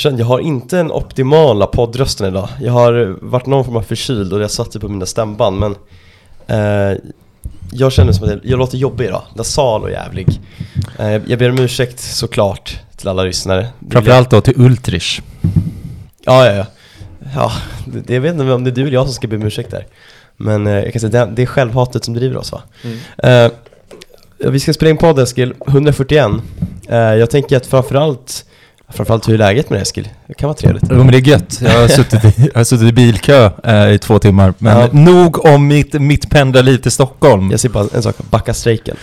Jag känner, jag har inte en optimala poddrösten idag. Jag har varit någon form av förkyld och det har satt sig på mina stämband men eh, jag känner som att jag, jag låter jobbig idag, nasal och jävlig. Eh, jag ber om ursäkt såklart till alla lyssnare. Framförallt då till Ultrich. Ja, ja, ja. Ja, det, det- jag vet inte om det är du eller jag som ska be om ursäkt där. Men eh, jag kan säga det, det är självhatet som driver oss va? Eh, vi ska spela in podd Eskil, 141. Eh, jag tänker att framförallt, framförallt hur är läget med dig Eskil? Det kan vara trevligt. Jo men det är gött. Jag har suttit i, har suttit i bilkö eh, i två timmar. Men Ja. nog om mitt, mitt pendlarliv till Stockholm. Jag ser bara en sak, backa strejken.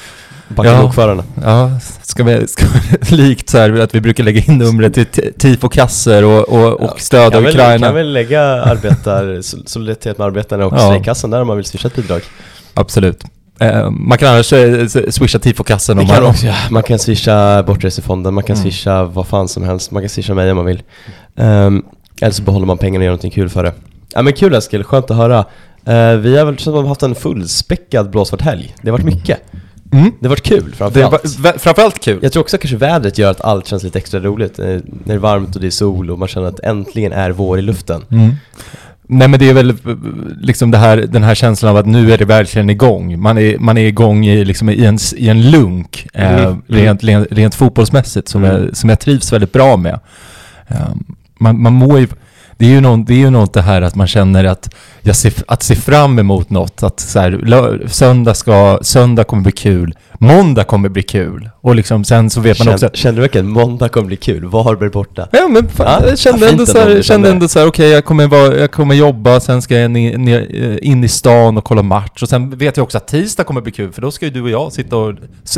Backa Ja. lokförarna. Ja, ska vi, ska vi, likt så här att vi brukar lägga in numret till t- tifo-kassor och, och, och stöd kan av väl, Ukraina. kan väl lägga arbetar, solidaritet med arbetarna och Ja. strejkkassan där om man vill swisha ett bidrag. Absolut. Eh, man kan annars eh, swisha tifo-kassan Det om man... också, ja. Man kan swisha Bortresefonden, man kan Mm. swisha vad fan som helst, man kan swisha mig om man vill. Um, eller så behåller man pengarna och gör någonting kul för det. Ja men kul Eskil, skönt att höra. Eh, vi har väl känns haft en fullspäckad blåsvart helg. Det har varit mycket. Mm. Det har varit kul framförallt. var framförallt kul. Jag tror också kanske vädret gör att allt känns lite extra roligt. När det är varmt och det är sol och man känner att äntligen är vår i luften. Mm. Nej men det är väl eh, liksom det här, den här känslan av att nu är det verkligen igång. Man är, man är igång i, liksom i, en, i en lunk, eh, Mm. rent, rent, rent fotbollsmässigt, som, Mm. jag, som jag trivs väldigt bra med. Eh, man, man mår ju, det är ju något, det är ju något det här att man känner att, jag ser, att se fram emot något, att så här, söndag, ska, söndag kommer bli kul, måndag kommer bli kul. Och liksom sen så vet man också Kände, kände du verkligen måndag kommer bli kul, Varberg borta? Ja men fan, Ja, jag kände ändå så här, kände ändå så här, okej jag, kommer vara, jag kommer jobba, sen ska jag ner, ner, eh, in i stan och kolla match. Och sen vet jag också att tisdag kommer bli kul, för då ska ju du och jag sitta och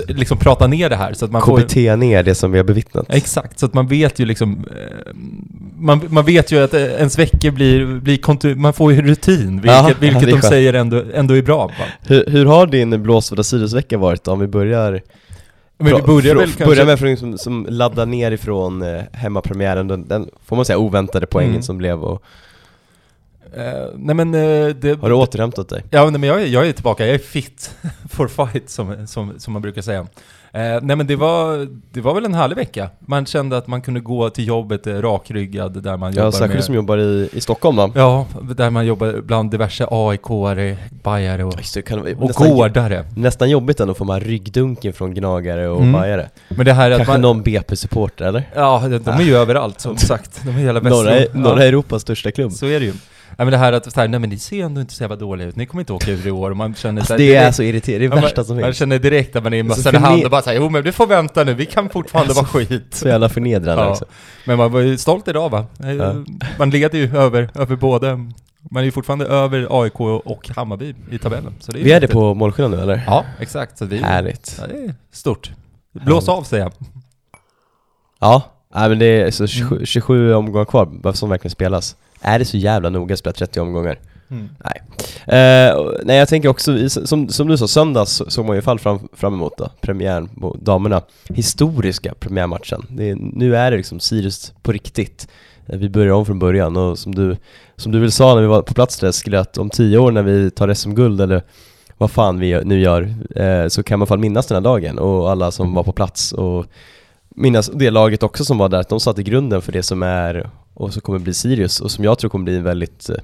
liksom prata ner det här. Så att man KBT ner det som vi har bevittnat. Exakt, så att man vet ju liksom, eh, man, man vet ju att eh, ens veckor blir, blir man får ju rutin, vilket, Ja, vilket de skönt. säger ändå, ändå är bra. Hur, hur har din blåsvärda Sirius-vecka varit då? Om vi börjar Men vi börjar väl kanske... börjar med från som, som laddar ner ifrån eh, hemmapremiären, den, den får man säga oväntade poängen Mm. som blev och Eh, nej men eh, det... har du återhämtat dig? Ja, nej, men jag, är- jag är tillbaka. Jag är fit for fight, som, som, som man brukar säga. Eh, nej, men det var, det var väl en härlig vecka. Man kände att man kunde gå till jobbet eh, rakryggad där man Ja, jobbar särskilt med... som jobbar i, i Stockholm va? Ja, där man jobbar bland diverse AIK-are, Bajare och, Just kan, och nästan, gårdare. nästan jobbigt ändå att få man ryggdunken från gnagare och Mm. bajare. Men det här att Kanske man... någon BP-supporter eller? Ja, de, de är ju överallt som sagt. De är hela Norra, Västeuropa. norra Europas största klubb. Så är det ju. Ja, men det här att så här, nej men ni ser ändå inte så jävla dåliga ut, ni kommer inte åka ur i år och man känner så Alltså, här, det är direkt- så irriterande, det är det värsta man, som man finns. känner direkt att man är i Alltså, ni- och bara säger jo men du får vänta nu, vi kan fortfarande vara skit. Så jävla förnedrande Ja. också. Men man var ju stolt idag va? Eh, Ja. Man leder ju över, över både, man är ju fortfarande över AIK och Hammarby i tabellen. Så det är Vi är det på målskillnad nu eller? Ja, exakt. Så vi, Härligt. ja, det är stort. Blås av säger jag. Ja, nej men det är så Mm. 27, 27 omgångar kvar som verkligen spelas. Är det så jävla noga att spela 30 omgångar? Nej. Eh, och- nej jag tänker också, i- som, som du sa, söndags så- såg man ju fall fram, fram emot då, premiären på damerna. Historiska premiärmatchen. Det är, nu är det liksom Sirius på riktigt. Eh, Vi börjar om från början och som du, som du väl sa när vi var på plats där Eskil, att om 10 år när vi tar SM-guld eller vad fan vi nu gör, eh, så kan man i alla fall minnas den här dagen och alla som var på plats och minnas det laget också som var där, att de satte grunden för det som är och som kommer bli Sirius och som jag tror kommer bli en väldigt eh,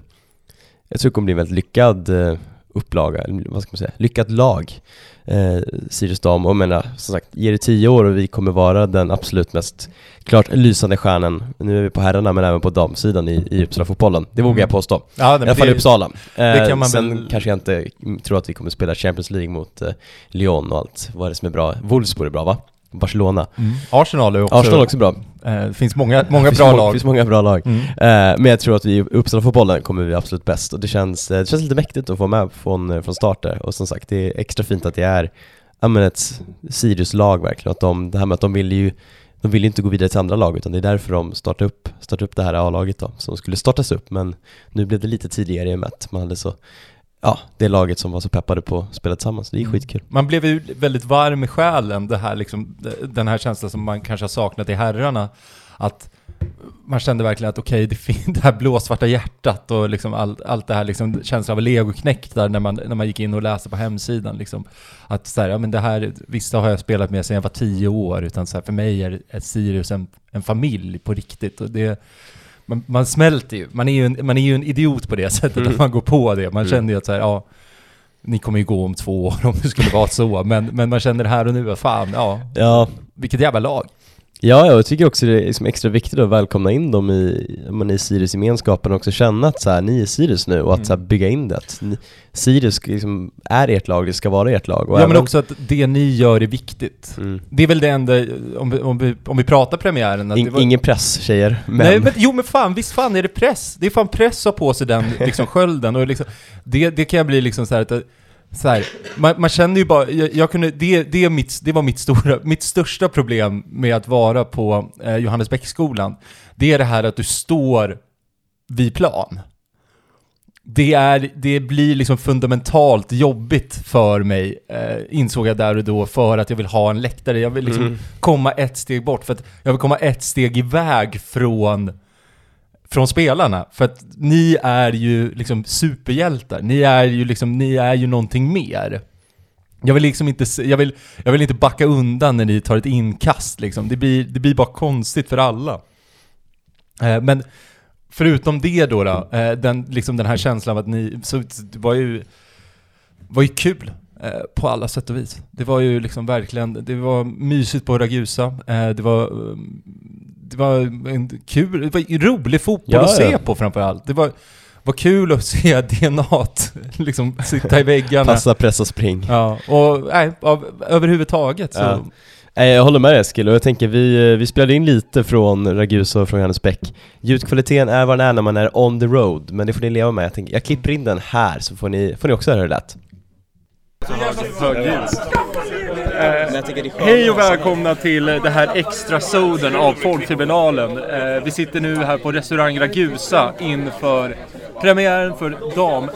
jag tror kommer bli en väldigt lyckad eh, upplaga, vad ska man säga, lyckat lag eh, Sirius dam och jag menar som sagt, ge det tio år och vi kommer vara den absolut mest klart lysande stjärnan, nu är vi på herrarna men även på damsidan i, i Uppsala-fotbollen, det vågar Mm. jag påstå. Ja, I alla fall i Uppsala. Eh, kan sen väl- kanske jag inte mm, tror att vi kommer spela Champions League mot eh, Lyon och allt, vad är det som är bra? Wolfsburg är bra va? Barcelona. Mm. Arsenal är också... Arsenal är också bra. Eh, det finns många, många finns bra må- lag. Det finns många bra lag. Mm. Eh, men jag tror att vi i Uppsala-fotbollen kommer vi absolut bäst och det känns, eh, det känns lite mäktigt att få med från, eh, från start där. Och som sagt, det är extra fint att det är ja, men ett Sirius-lag verkligen. Att de, det här med att de vill ju de vill ju inte gå vidare till andra lag utan det är därför de startade upp, startade upp det här A-laget då, som skulle startas upp men nu blev det lite tidigare i och med att man hade så, ja, det laget som var så peppade på att spela tillsammans, det är Mm. skitkul. Man blev ju väldigt varm i själen, det här liksom, den här känslan som man kanske har saknat i herrarna. Att man kände verkligen att okej, okay, det, det här blåsvarta hjärtat och liksom all, allt det här liksom känslan av legoknäckt där när man, när man gick in och läste på hemsidan liksom. Att så här, ja men det här, vissa har jag spelat med sedan jag var tio år, utan så här, för mig är, är Sirius en, en familj på riktigt. Och det, man, man smälter ju, man är ju, en, man är ju en idiot på det sättet mm. att man går på det. Man mm. känner ju att så här, ja, ni kommer ju gå om två år om det skulle vara så, men, men man känner här och nu, fan, ja, ja. vilket jävla lag. Ja, jag tycker också det är liksom extra viktigt att välkomna in dem i, man i Sirius-gemenskapen och också känna att så här, ni är Sirius nu och att mm. så här, bygga in det. Att ni, Sirius liksom är ert lag, det ska vara ert lag. Och ja, men också att det ni gör är viktigt. Mm. Det är väl det enda, om vi, om vi, om vi pratar premiären... In, var... Ingen press, tjejer. Men... Nej, men jo men fan, visst fan är det press? Det är fan press att ha på sig den liksom skölden och liksom, det, det kan jag bli liksom så här att så här, man, man, känner ju bara, jag, jag kunde, det, det, mitt, det var mitt, stora, mitt största problem med att vara på eh, Johannesbäcksskolan. Det är det här att du står vid plan. Det, är, det blir liksom fundamentalt jobbigt för mig, eh, insåg jag där och då, för att jag vill ha en läktare. Jag vill liksom mm. komma ett steg bort, för att jag vill komma ett steg iväg från från spelarna. För att ni är ju liksom superhjältar. Ni är ju liksom, ni är ju någonting mer. Jag vill liksom inte, jag vill, jag vill inte backa undan när ni tar ett inkast liksom. Det blir, det blir bara konstigt för alla. Eh, men förutom det då, då eh, den, liksom den här känslan av att ni, så det var ju, var ju kul. Eh, på alla sätt och vis. Det var ju liksom verkligen, det var mysigt på Ragusa, eh, det var det var en kul, det var rolig fotboll ja, att se ja. på framförallt. Det var, var kul att se DNA liksom sitta i väggarna. Passa, pressa, spring. Ja, och nej, av, överhuvudtaget så... Ja. Jag håller med Eskil och jag tänker vi, vi spelade in lite från Ragusa och från Johannesbäck Ljudkvaliteten är vad den är när man är on the road, men det får ni leva med. Jag, tänker, jag klipper in den här så får ni, får ni också höra det Eh, hej och välkomna till det här extra soden av Folktribunalen. Eh, vi sitter nu här på restaurang Ragusa inför premiären för dam,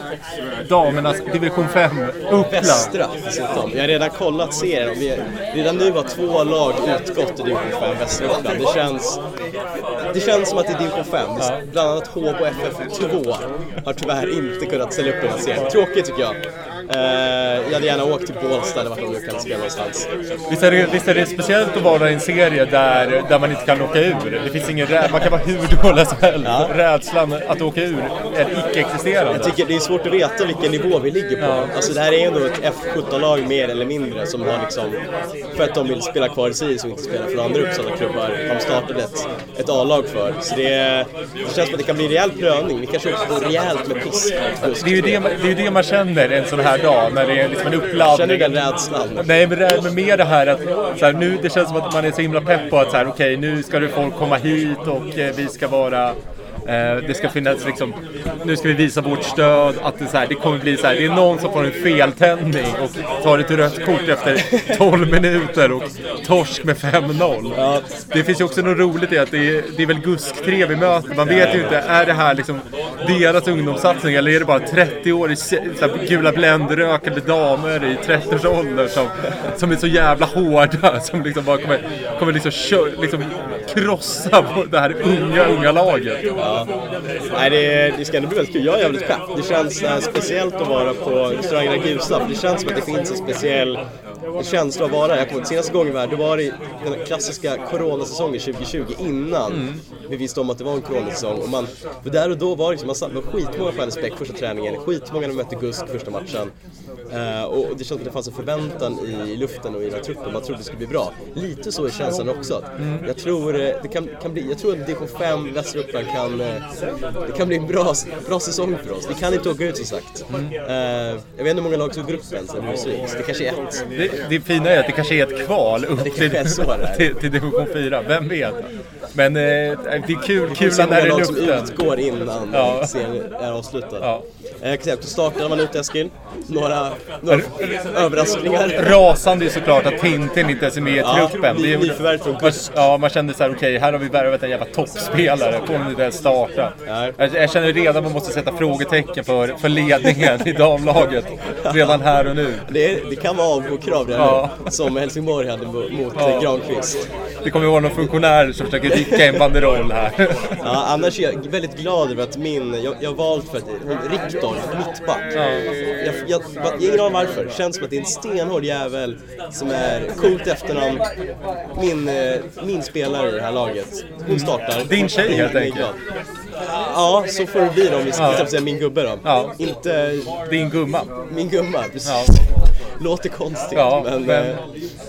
damernas division 5 Uppland. Västra dessutom. Jag har redan kollat serien. Vi, redan nu har två lag utgått i division 5 Västra Uppland. Det känns, det känns som att det är division 5. Bland annat HK FF 2 har tyvärr inte kunnat ställa upp i den här serien. Tråkigt tycker jag. Uh, jag hade gärna åkt till Bålsta eller vart de nu kan spela någonstans. Visst är, det, visst är det speciellt att vara i en serie där, där man inte kan åka ur? Det finns ingen man kan vara hur dålig som helst. Ja. Rädslan att åka ur är icke-existerande. Jag tycker det är svårt att veta vilken nivå vi ligger på. Ja. Alltså det här är ändå ett F17-lag mer eller mindre som har liksom, för att de vill spela kvar i Sirius och inte spela för andra Uppsala klubbar, de startade ett, ett A-lag för. Så det, det känns som att det kan bli rejäl prövning. Vi kanske också får rejält med pisk. Det är ju det, det, är ju det man känner en sån här dag, när det är liksom en uppladdning. Känner du den rädslan? Nej, men, men mer det här att så här, nu, det känns som att man är så himla pepp på att så här, okej, okay, nu ska det folk komma hit och eh, vi ska vara det ska finnas liksom, nu ska vi visa vårt stöd, att det, så här, det kommer bli så här, det är någon som får en feltändning och tar ett rött kort efter 12 minuter och torsk med 5-0. Ja. Det finns ju också något roligt i att det är, det är väl GUSK 3 vi möter, man vet ju inte, är det här liksom deras ungdomssatsning eller är det bara 30 år i gula bländrökande damer i 30-årsåldern som, som är så jävla hårda, som liksom bara kommer, kommer liksom, kör, liksom krossa det här unga, unga laget. Ja. Nej, det, det ska ändå bli väldigt kul. Jag är jävligt pepp. Det känns äh, speciellt att vara på restaurangen Gustav. Det känns som att det finns en speciell känsla att vara Jag kommer senaste gången var det var i den klassiska coronasäsongen 2020 innan mm. vi visste om att det var en coronasäsong. Och man, för där och då var det liksom, man satt med skitmånga på NSBäck första träningen, skitmånga när vi mötte GUSK första matchen. Uh, och det känns som att det fanns en förväntan i luften och i den här truppen, man trodde det skulle bli bra. Lite så är känslan också. Mm. Jag, tror, eh, det kan, kan bli, jag tror att division 5, Västra Uppland kan, eh, det kan bli en bra, bra säsong för oss. Vi kan inte åka ut som sagt. Mm. Uh, jag vet inte hur många lag som går upp ens, Det kanske är ett. Det, det fina är att det kanske är ett kval upp till, till, till division 4, vem vet? Men eh, det är kul, kul när det är luften. Som utgår innan ja. serien är avslutad. Ja. Kan säga att startade man ut Eskil. Några, några överraskningar. Rasande är såklart att Tintin inte ens är med i Ja, truppen. är- nyförvärv från Gusk. ja, man kände så här: okej, här har vi värvat en jävla toppspelare. De inte ens starta? Jag, jag känner redan att man måste sätta frågetecken för, för ledningen i damlaget. Redan här och nu. Det, det kan vara avgå-krav redan Ja. nu, som Helsingborg hade mot Ja. Granqvist. Det kommer vara någon funktionär som försöker rycka en banderoll här. Ja, annars är jag väldigt glad över att min, jag, jag har valt för att Riktor, mittback. Jag, jag, jag, jag ingen aning varför, känns som att det är en stenhård jävel som är coolt efternamn. Min, eh, min spelare i det här laget. Hon startar. Din tjej, helt enkelt. Ja, så får det bli då om vi ska Ja. ja. säga min gubbe då. Ja. Inte Din gumma. min gumma, precis. Ja. Låter konstigt Ja, men, men- eh,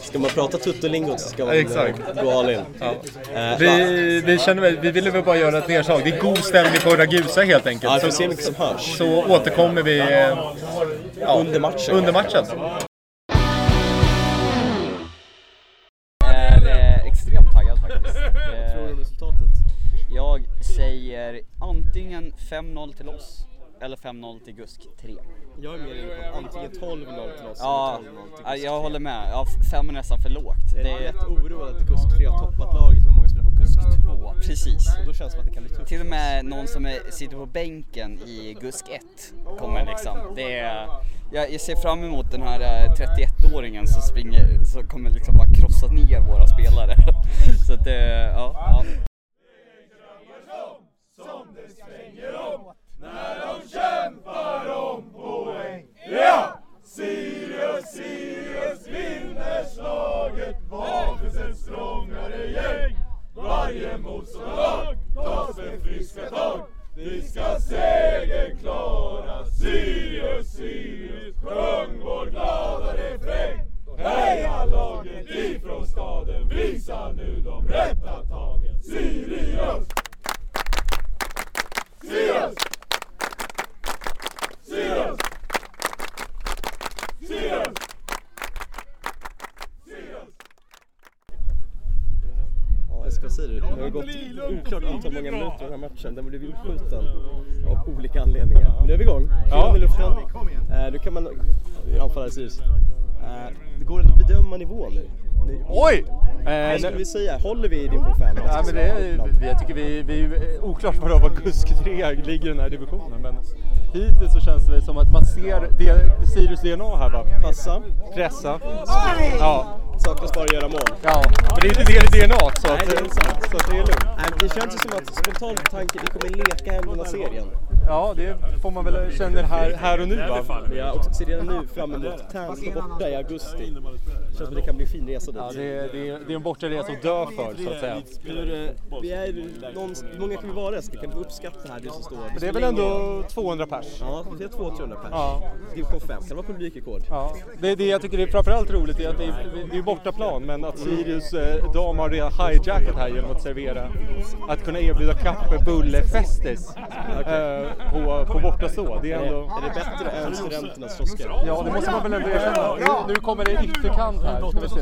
ska man prata tuttolingot så ska man Ja, eh, exakt. gå all in. Ja. Eh, ja. Vi, vi, känner, väl- vi ville väl bara göra ett nedslag. Det är god stämning på Ragusa helt Ja, enkelt. får så, se mycket som hörs. så återkommer vi ja, Under matchen. Under matchen. är eh, extremt taggad faktiskt. Tror du om resultatet? jag säger antingen 5-0 till oss eller 5-0 till GUSK 3. Jag är mer inne på antingen 12-0 till oss Ja, eller 12-0 till Gusk. jag håller med. Ja, 5 är nästan för lågt. Är Det är, lätt oroad att Gusk 3 har toppat laget med många spelare på Gusk 2? precis. Och då känns det som att det kan bli tufft. Till och med någon som är, sitter på bänken i GUSK 1 kommer liksom. Det är, jag, jag ser fram emot den här eh, 31-åringen som springer, som kommer liksom bara krossa ner våra spelare. Så att det, ja. ja. Ja! Sirius, Sirius vinner slaget. Vapensens strongare gäng. Varje motståndarlag tas med friska tag. Vi ska segern klara. Sirius, Sirius, sjung vår glada refräng. Heja laget ifrån staden, visa nu de rätta tagen. Sirius! Sirius! Sirius! Det. Det har gått oklart antal många minuter i den här matchen. Den blev uppskjuten av olika anledningar. Men nu är vi igång. Ja. i luften. Eh, nu kan man... Anfallare Sirius. Eh, det går att bedöma nivån nu. Ni- Oj! Vad skulle vi säga? Håller vi din på fem? Ja, men det jag tycker vi, vi oklart var var Gusk 3 ligger i den här divisionen. Men hittills så känns det som att man ser Sirius DNA här va? Passa. Pressa. Ja. Saknas bara att göra mål. ja. Men det är inte det i DNA så att, Nej, det är sant. så att det är lugnt. Nej, det känns ju som att spontant tanke, vi kommer leka hem den här serien. Ja, det får man väl känna här, här och nu va? Jag också ser redan nu fram emot Tärnsta borta i augusti. Känns som att det kan bli en fin resa dit. Ja, det, är, det, är, det är en bortaresa att dö för så att säga. Hur, vi är någonstans, hur många kan vi vara Eskil? Kan vi uppskatta det här du som står? Men det är väl ändå 200 pers? Ja, det är 200-300 pers. Ja. Division 5, kan det vara publikrekord? Ja, det, det jag tycker är framförallt roligt är att det är, det är bortaplan men att Sirius eh, dam har redan hijackat här genom att servera, att kunna erbjuda kaffe, bulle, festis eh, på, på bortastå. Det är Är det, ändå... är det bättre än studenternas kiosker? Ja, det måste man väl ändå erkänna. Nu, nu kommer det ytterkant här, ska vi se.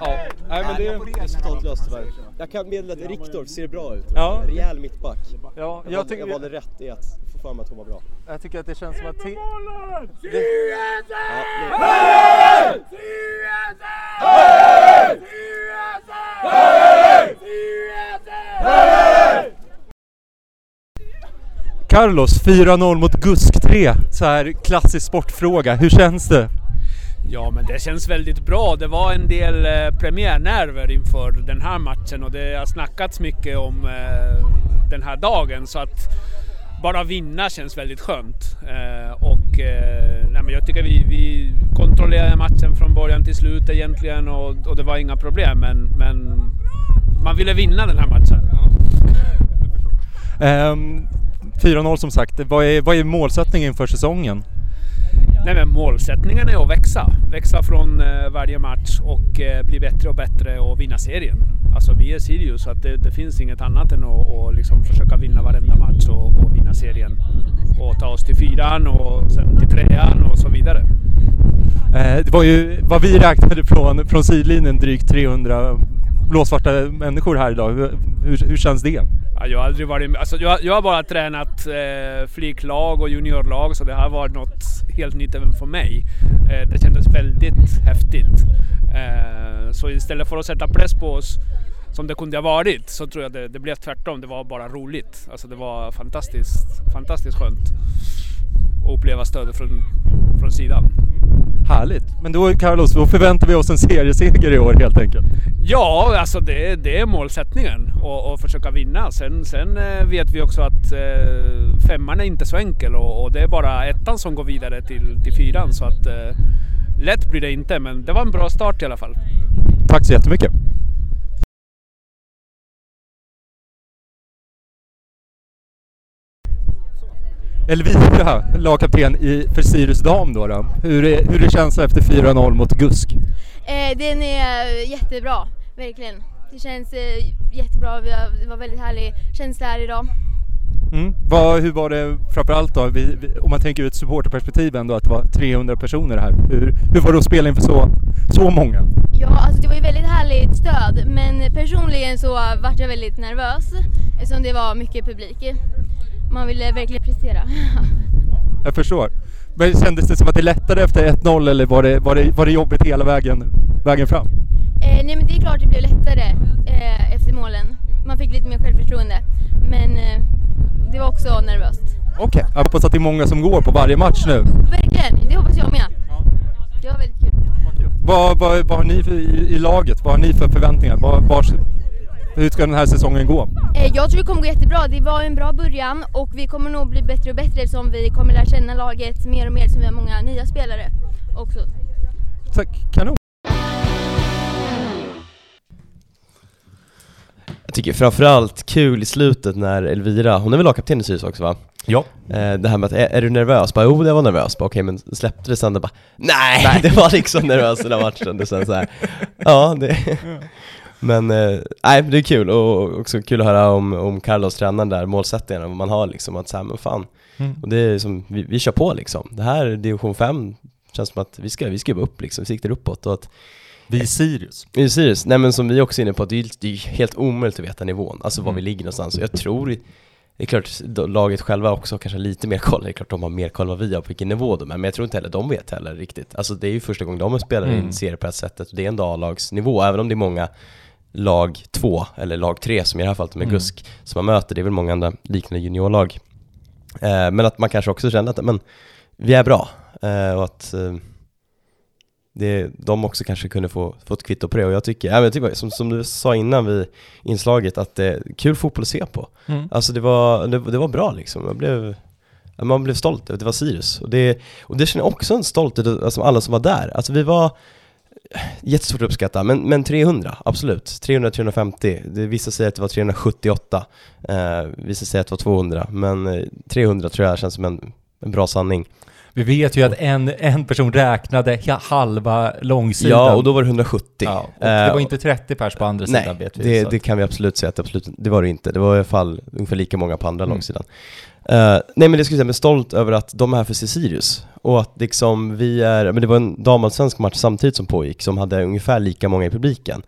Ja, nej men det... Resultatlöst tyvärr. Jag kan meddela att Riktor ser bra ut. Ja. Rejäl mittback. Ja, Jag, jag, jag, tycker, jag valde rätt i att få för mig att hon var bra. jag tycker att det känns som att... Te- Carlos, 4-0 mot Gusk 3. Så här klassisk sportfråga. Hur känns det? Ja, men det känns väldigt bra. Det var en del eh, premiärnerver inför den här matchen och det har snackats mycket om eh, den här dagen så att bara vinna känns väldigt skönt. Eh, och eh, nej, men jag tycker vi, vi kontrollerade matchen från början till slut egentligen och, och det var inga problem men, men man ville vinna den här matchen. Ehm, 4-0 som sagt. Vad är, vad är målsättningen inför säsongen? Nej men målsättningen är att växa. Växa från eh, varje match och eh, bli bättre och bättre och vinna serien. Alltså vi är Sirius så att det, det finns inget annat än att och liksom försöka vinna varenda match och, och vinna serien. Och ta oss till fyran och sen till trean och så vidare. Eh, det var ju vad vi räknade från, från sidlinjen drygt 300 blåsvarta människor här idag. Hur, hur, hur känns det? Ja, jag har aldrig varit. Alltså, jag, jag har bara tränat eh, flicklag och juniorlag så det har varit något helt nytt även för mig. Eh, det kändes väldigt häftigt. Eh, så istället för att sätta press på oss som det kunde ha varit så tror jag det, det blev tvärtom. Det var bara roligt. Alltså det var fantastiskt, fantastiskt skönt att uppleva stödet från, från sidan. Härligt. Men då Carlos, då förväntar vi oss en serieseger i år helt enkelt. Ja, alltså det, det är målsättningen och, försöka vinna. Sen, sen eh, vet vi också att eh, femman är inte så enkel och, och, det är bara ettan som går vidare till, till fyran så att eh, lätt blir det inte men det var en bra start i alla fall. Tack så jättemycket. Elvira, lagkapten i, för Sirius Dam då, då. Hur, är, hur är känslan efter 4-0 mot GUSK? Eh, den är jättebra, verkligen. Det känns eh, jättebra, det var väldigt härlig känsla här idag. Mm. Vad, hur var det framförallt då, vi, vi, om man tänker ur ett supporterperspektiv ändå, att det var 300 personer här. Hur, hur var det att spela inför så, så många? Ja, alltså det var ju väldigt härligt stöd, men personligen så vart jag väldigt nervös eftersom det var mycket publik man ville verkligen prestera. Jag förstår. Men kändes det som att det lättade efter 1-0 eller var det, var, det, var det jobbigt hela vägen, vägen fram? Eh, nej men det är klart det blev lättare eh, efter målen. Man fick lite mer självförtroende. Men eh, det var också nervöst. Okej, okay. jag hoppas att det är många som går på varje match nu. Verkligen, det hoppas jag med. Det var väldigt kul. Vad, vad, vad har ni för, i, i, laget, vad har ni för förväntningar? Vad, var, hur ska den här säsongen gå? Eh, jag tror det kommer gå jättebra. Det var en bra början och vi kommer nog bli bättre och bättre eftersom vi kommer lära känna laget mer och mer som vi har många nya spelare också. Tack, kanon! Jag tycker framförallt kul i slutet när Elvira, hon är väl lagkapten i Sirius också va? Ja. Eh, det här med att, är, är du nervös? Bara, jo, jag var nervös. Okej, okay, men släppte det sen? Och bara, nej, nej, det var liksom nervös den matchen. Och sen så här, ja, det... Men eh, nej, det är kul och också kul att höra om, om Carlos tränaren där, målsättningarna, vad man har liksom, att säga men fan. Mm. Och det är som, vi, vi kör på liksom. Det här, division 5, känns som att vi ska, vi ska upp liksom, vi siktar uppåt och att vi är Sirius. Vi är Sirius, nej men som vi också är inne på, det är, det är helt omöjligt att veta nivån, alltså var mm. vi ligger någonstans. Jag tror, det är klart, laget själva också kanske har lite mer koll, det är klart de har mer koll vad vi har på vilken nivå de är, men jag tror inte heller de vet heller riktigt. Alltså det är ju första gången de spelar mm. in serie på det här sättet, och det är en A-lagsnivå, även om det är många lag 2, eller lag 3 som i det här fallet med mm. GUSK, som man möter. Det är väl många andra liknande juniorlag. Eh, men att man kanske också känner att men, vi är bra eh, och att eh, det, de också kanske kunde få, få ett kvitto på det. Och jag tycker, ja, jag tycker som, som du sa innan vid inslaget, att det är kul fotboll att se på. Mm. Alltså det var, det, det var bra liksom. Jag blev, man blev stolt, det var Sirius. Och det, och det känner jag också en stolthet, alltså alla som var där. Alltså vi var jättesvårt att uppskatta, men, men 300, absolut. 300-350. Vissa säger att det var 378, eh, vissa säger att det var 200, men 300 eh, tror jag känns som en, en bra sanning. Vi vet ju att en, en person räknade halva långsidan. Ja, och då var det 170. Ja, och det var inte 30 pers på andra nej, sidan vet vi. Det, det kan vi absolut säga att absolut, det var det inte. Det var i alla fall ungefär lika många på andra mm. långsidan. Uh, nej men det skulle jag säga, men stolt över att de är här för Sirius. Och att liksom vi är, men det var en damallsvensk match samtidigt som pågick som hade ungefär lika många i publiken.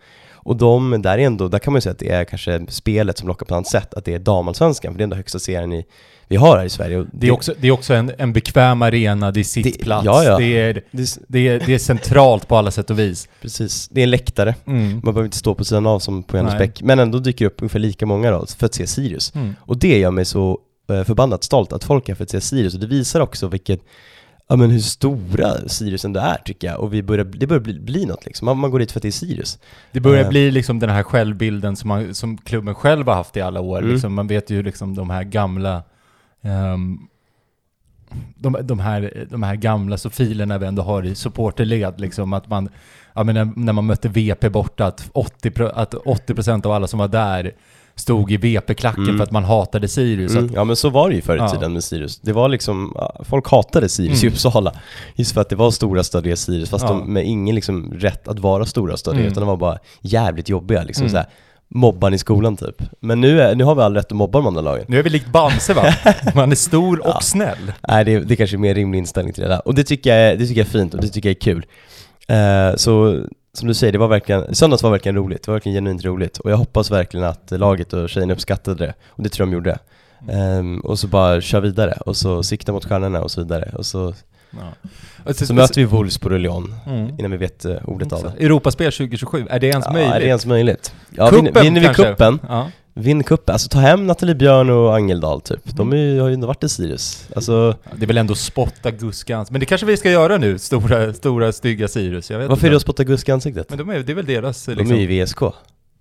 Och de, där är ändå, där kan man ju säga att det är kanske spelet som lockar på ett annat sätt, att det är damallsvenskan, för det är ändå högsta serien i, vi har här i Sverige. Det, det, är också, det är också en, en bekväm arena, det är sittplats, det, ja, ja. Det, är, det, är, det är centralt på alla sätt och vis. Precis, det är en läktare. Mm. Man behöver inte stå på sidan av som på Johannesbäck, men ändå dyker det upp ungefär lika många då, för att se Sirius. Mm. Och det gör mig så förbannat stolt att folk är för att se Sirius. Och det visar också vilket Ja men hur stora Sirius ändå är tycker jag, och vi börjar, det börjar bli, bli något liksom, man, man går dit för att det är Sirius. Det börjar uh, bli liksom den här självbilden som, man, som klubben själv har haft i alla år, mm. liksom, man vet ju liksom de här gamla um, de, de, här, de här gamla sofilerna vi ändå har i supporterled, liksom. Att man, ja men när, när man mötte VP borta, att 80%, att 80 av alla som var där stod i VP-klacken mm. för att man hatade Sirius. Mm. Ja men så var det ju förr i tiden med Sirius. Det var liksom, folk hatade Sirius mm. i Uppsala. Just för att det var stora stadiga Sirius, fast ja. de med ingen liksom rätt att vara stora stadiga, mm. utan de var bara jävligt jobbiga liksom mm. såhär mobban i skolan typ. Men nu, är, nu har vi all rätt att mobba de andra lagen. Nu är vi likt Bamse va? Man är stor och ja. snäll. Nej, det, det är kanske är mer rimlig inställning till det där. Och det tycker jag, det tycker jag är fint och det tycker jag är kul. Uh, så som du säger, det var verkligen, söndags var verkligen roligt, det var verkligen genuint roligt och jag hoppas verkligen att laget och tjejerna uppskattade det, och det tror jag de gjorde. Ehm, och så bara kör vidare, och så sikta mot stjärnorna och så vidare, och så, Ja. Alltså, så möter vi Wolfsburg och Lyon Mm. innan vi vet uh, ordet av det. Europaspel 2027, är det ens Ja, möjligt? är det ens möjligt? Ja, Kuppen vinner, vinner vi kanske? kuppen, Ja. Vinn kuppen, alltså ta hem Nathalie Björn och Angeldal typ. De är, ju- har ju ändå varit i Sirius. Alltså, Det är väl ändå spotta Guskans, men det kanske vi ska göra nu, stora, stora stygga Sirius. Jag vet varför är inte. det att spotta Gusk i ansiktet? Men de är, det är väl deras De liksom... är ju i VSK,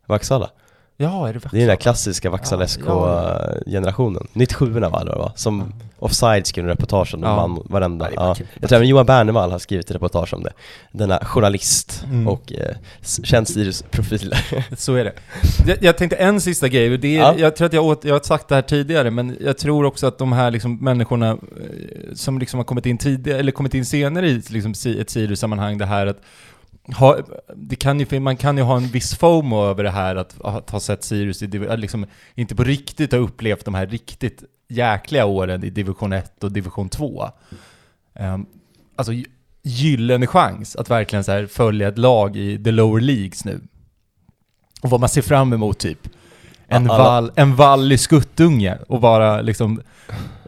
Vaksala. Ja, är det Det är den där klassiska SK-generationen. 97 var det va? Som Offside skrev en reportage om, de Ja. vann varenda. Ja. Jag tror även Johan Bernevall har skrivit ett reportage om det. Denna journalist Mm. och eh, Sirius-profil. Så är det. Jag, jag tänkte en sista grej, och det är, Ja. jag tror att jag, åt, jag har sagt det här tidigare, men jag tror också att de här liksom människorna eh, som liksom har kommit in tidigare, eller kommit in senare i liksom ett Sirius-sammanhang, det här att ha, det kan ju, man kan ju ha en viss FOMO över det här att, att ha sett Sirius i, liksom inte på riktigt ha upplevt de här riktigt jäkliga åren i division 1 och division 2. Um, alltså gy- gyllene chans att verkligen så här följa ett lag i the lower leagues nu. Och vad man ser fram emot typ. En, alla- vall, en vall i skuttunge och bara liksom...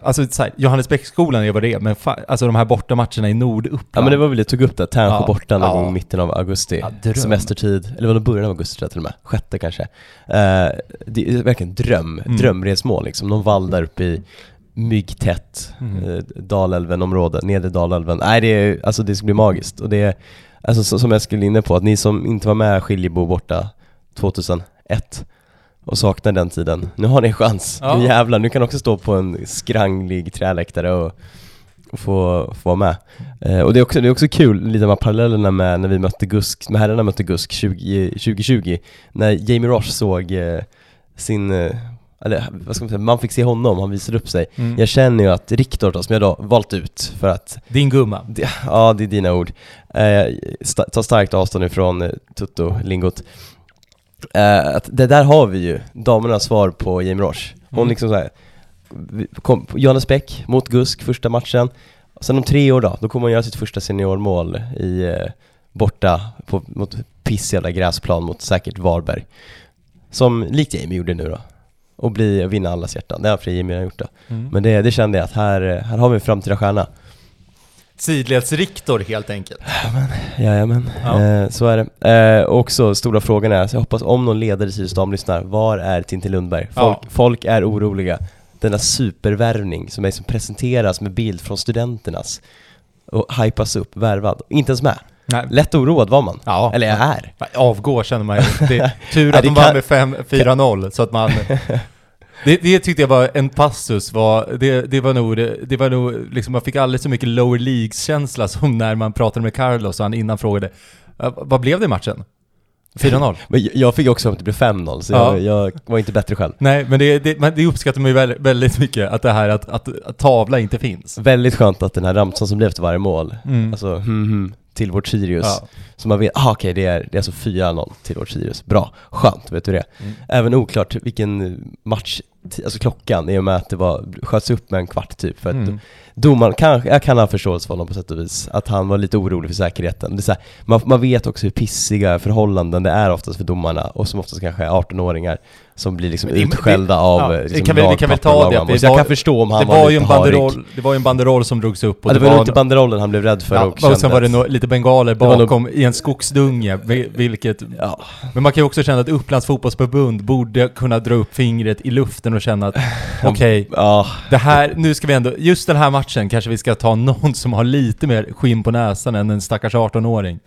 Alltså så här, Johannesbäcksskolan är vad det är, men fa, alltså de här bortamatcherna i Norduppland. Ja men det var väl det jag tog upp där, Tänsjö Ja. borta någon Ja. gång i mitten av augusti. Ja. Semestertid, eller var det början av augusti tror jag till och med, sjätte kanske. Eh, det är verkligen dröm, Mm. drömresmål liksom. Någon vall där uppe i myggtätt Mm. eh, Dalälven-område, nedre Dalälven. Nej det är, alltså det ska bli magiskt. Och det är, alltså så, som jag skulle inne på, att ni som inte var med Skiljebo borta 2001 och saknar den tiden, nu har ni en chans. Ja. Nu jävlar, nu kan ni också stå på en skranglig träläktare och, och få, få vara med. Eh, och det är, också, det är också kul, lite de här parallellerna med när vi mötte Gusk, med herrarna mötte Gusk 20, 2020, när Jamie Roche såg eh, sin, eh, eller vad ska man säga, man fick se honom, han visade upp sig. Mm. Jag känner ju att Riktor då, som jag då valt ut för att, Din gumma. ja det är dina ord, eh, sta- tar starkt avstånd ifrån eh, Tutto-lingot. Eh, att det där har vi ju, damernas svar på Jamie Roche. Hon Mm. liksom såhär, kom, Johannes Bäck mot Gusk första matchen, sen om tre år då, då kommer hon göra sitt första seniormål i eh, borta på, mot piss jävla gräsplan mot säkert Varberg. Som likt Jamie gjorde nu då. Och bli, vinna allas hjärtan, det har för Jamie gjort då. Mm. Men det, det kände jag att här, eh, här har vi en framtida stjärna. Sidledsriktor helt enkelt. Jajamän, Ja. eh, så är det. Eh, också stora frågan är, så jag hoppas om någon ledare i Sirius lyssnar, var är Tintin Lundberg? Folk, Ja. folk är oroliga. Denna supervärvning som, är, som presenteras med bild från studenternas och hypas upp, värvad, inte ens med. Nej. Lätt oroad var man. Ja. Eller är. Avgår känner man ju. Det är tur att de vann med fem- 4-0 så att man... Det, det tyckte jag var en passus, var, det, det var nog, det, det var nog liksom, man fick alldeles så mycket lower leagues-känsla som när man pratade med Carlos och han innan frågade "Ja, Vad blev det i matchen? 4-0? Men jag- fick också att det blev 5-0, så Ja. jag, jag var inte bättre själv. Nej, men det, det, men det uppskattar man ju väldigt, väldigt mycket, att det här att, att, att tavla inte finns. Väldigt skönt att den här ramsan som blev efter varje mål, Mm. alltså hmm, hmm, till vårt Sirius. Ja. Så man vet, ah, okej det, är, det är alltså 4-0 till vårt Sirius. Bra, skönt, vet du det? Mm. Även oklart vilken match, alltså klockan, i och med att det var, sköts upp med en kvart typ. För att Mm. domaren, kanske, jag kan ha förståelse för honom på sätt och vis, att han var lite orolig för säkerheten. Det är så här, man, man vet också hur pissiga förhållanden det är oftast för domarna, och som oftast kanske är 18-åringar som blir liksom det- utskällda det- av ja, vi liksom kan väl- vi kan väl ta det, det Så jag var- kan förstå om han Det var, var, ju en lite harig. banderoll, det var ju en banderoll som drogs upp och Ja, det var nog inte banderollen han blev rädd för Ja, och och sen kände var det nå- lite bengaler Det var nog- bakom i en skogsdunge, vi- vilket... Ja. Men man kan ju också känna att Upplands fotbollsförbund borde kunna dra upp fingret i luften och känna att okej, Ja, det här, nu ska vi ändå, just den här matchen kanske vi ska ta någon som har lite mer skinn på näsan än en stackars 18-åring.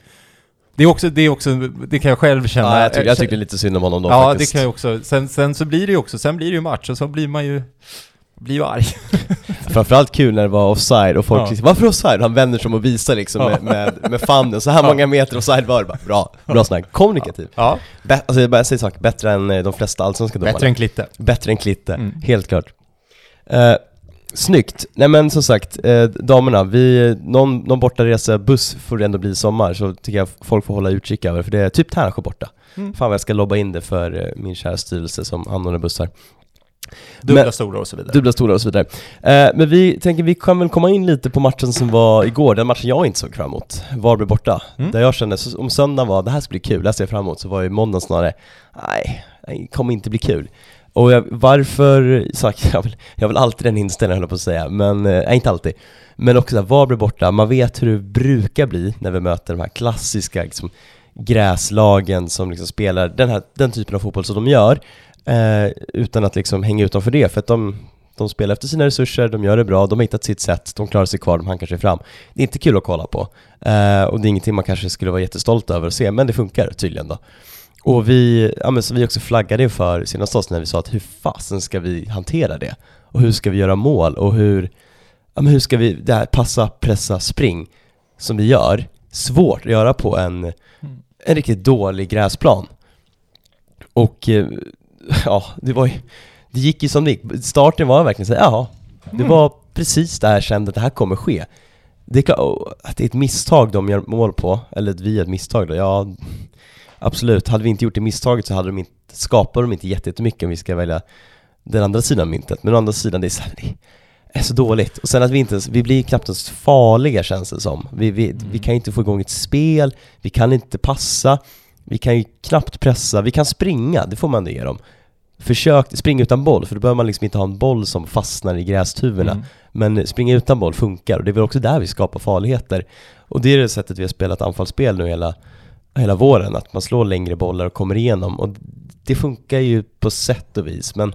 Det är också, det är också, det kan jag själv känna. ja jag, tycker, jag tycker lite synd om honom då Ja, faktiskt. det kan jag också. Sen, sen så blir det ju också, sen blir det ju match och så blir man ju, blir ju arg. Framförallt kul när det var offside och folk Ja. liksom, varför offside? Han vänder sig om och visar liksom Ja. med, med, med famnen, så här Ja. många meter offside var det bara. Bra, bra snack. Kommunikativ. Ja, Bä- alltså jag bara säger sak, bättre än eh, de flesta allsvenska domarna. bättre än Klitte. Bättre än Klitte, Mm. helt klart. Eh, snyggt. Nej men som sagt, eh, damerna, vi, någon, någon bortaresa, buss får det ändå bli i sommar, så tycker jag folk får hålla utkik över, för det är typ Tärnsjö borta. Mm. Fan vad jag ska lobba in det för eh, min kära styrelse som anordnar bussar. Dubbla Men- stolar och så vidare. Dubbla stolar och så vidare. Eh, men vi tänker vi kan väl komma in lite på matchen som var igår, den matchen jag inte såg fram emot. Varberg borta. Mm. Där jag kände, så, om söndagen var det här ska bli kul, det här ser jag fram emot, så var ju måndagen snarare, nej, det kommer inte bli kul. Och jag, varför, sagt, jag, har jag väl alltid den inställningen höll jag på att säga, men, eh, inte alltid. Men också såhär, Varberg borta, man vet hur det brukar bli när vi möter de här klassiska liksom, gräslagen som liksom spelar den, här, den typen av fotboll som de gör, eh, utan att liksom hänga utanför det, för att de, de spelar efter sina resurser, de gör det bra, de har hittat sitt sätt, de klarar sig kvar, de hankar sig fram. Det är inte kul att kolla på, eh, och det är ingenting man kanske skulle vara jättestolt över att se, men det funkar tydligen då. Och vi, ja men så vi också flaggade för senast oss när vi sa att hur fasen ska vi hantera det? Och hur ska vi göra mål? Och hur, ja men hur ska vi, det här passa, pressa, spring som vi gör, svårt att göra på en, en riktigt dålig gräsplan. Och eh, ja, det var ju, det gick ju som det gick. Starten var verkligen så här, ja, det var precis där jag kände att det här kommer ske. Det är klart, och att det är ett misstag de gör mål på, eller att vi gör ett misstag då, ja absolut. Hade vi inte gjort det misstaget så hade de inte, skapade de inte jätte- jättemycket om vi ska välja den andra sidan av myntet. Men å andra sidan, det är så, här, det är så dåligt. Och sen att vi inte ens, vi blir knappt ens farliga känns det som. Vi, vi, vi kan inte få igång ett spel, vi kan inte passa, vi kan ju knappt pressa, vi kan springa, det får man ge dem. Försök springa utan boll, för då behöver man liksom inte ha en boll som fastnar i grästuvorna. Mm. Men springa utan boll funkar och det är väl också där vi skapar farligheter. Och det är det sättet vi har spelat anfallsspel nu hela, hela våren, att man slår längre bollar och kommer igenom. Och det funkar ju på sätt och vis, men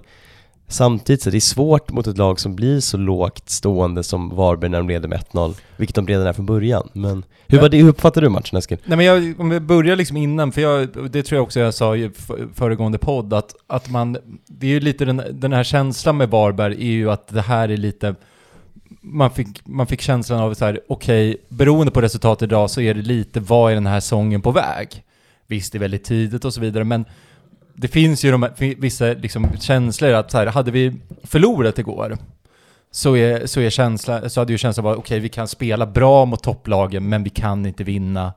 samtidigt så är det svårt mot ett lag som blir så lågt stående som Varberg när de leder med 1-0, vilket de redan är från början. Men hur, var det, hur uppfattade du matchen Eskil? Nej men jag, om vi börjar liksom innan, för jag, det tror jag också jag sa i föregående podd, att, att man, det är ju lite den, den här känslan med Varberg är ju att det här är lite, man fick, man fick känslan av så här, okej, beroende på resultatet idag så är det lite, vad är den här sången på väg? Visst, det är väldigt tidigt och så vidare, men det finns ju de här, vissa liksom känslor att så här, hade vi förlorat igår, så, är, så, är känsla, så hade ju känslan varit okej, vi kan spela bra mot topplagen, men vi kan inte vinna.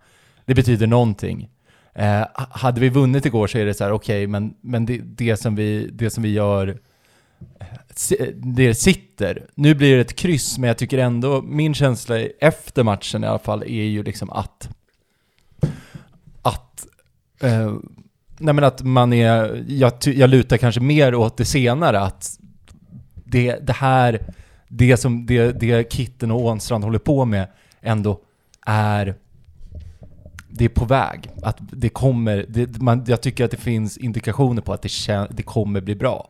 Det betyder någonting. Eh, hade vi vunnit igår så är det så här, okej, men, men det, det, som vi, det som vi gör, eh, det sitter. Nu blir det ett kryss, men jag tycker ändå, min känsla efter matchen i alla fall är ju liksom att, att, eh, nej men att man är, jag, jag lutar kanske mer åt det senare, att det, det här, det som det, det Kitten och Ånstrand håller på med ändå är det är på väg. Att det kommer, det, man, jag tycker att det finns indikationer på att det, kän, det kommer bli bra.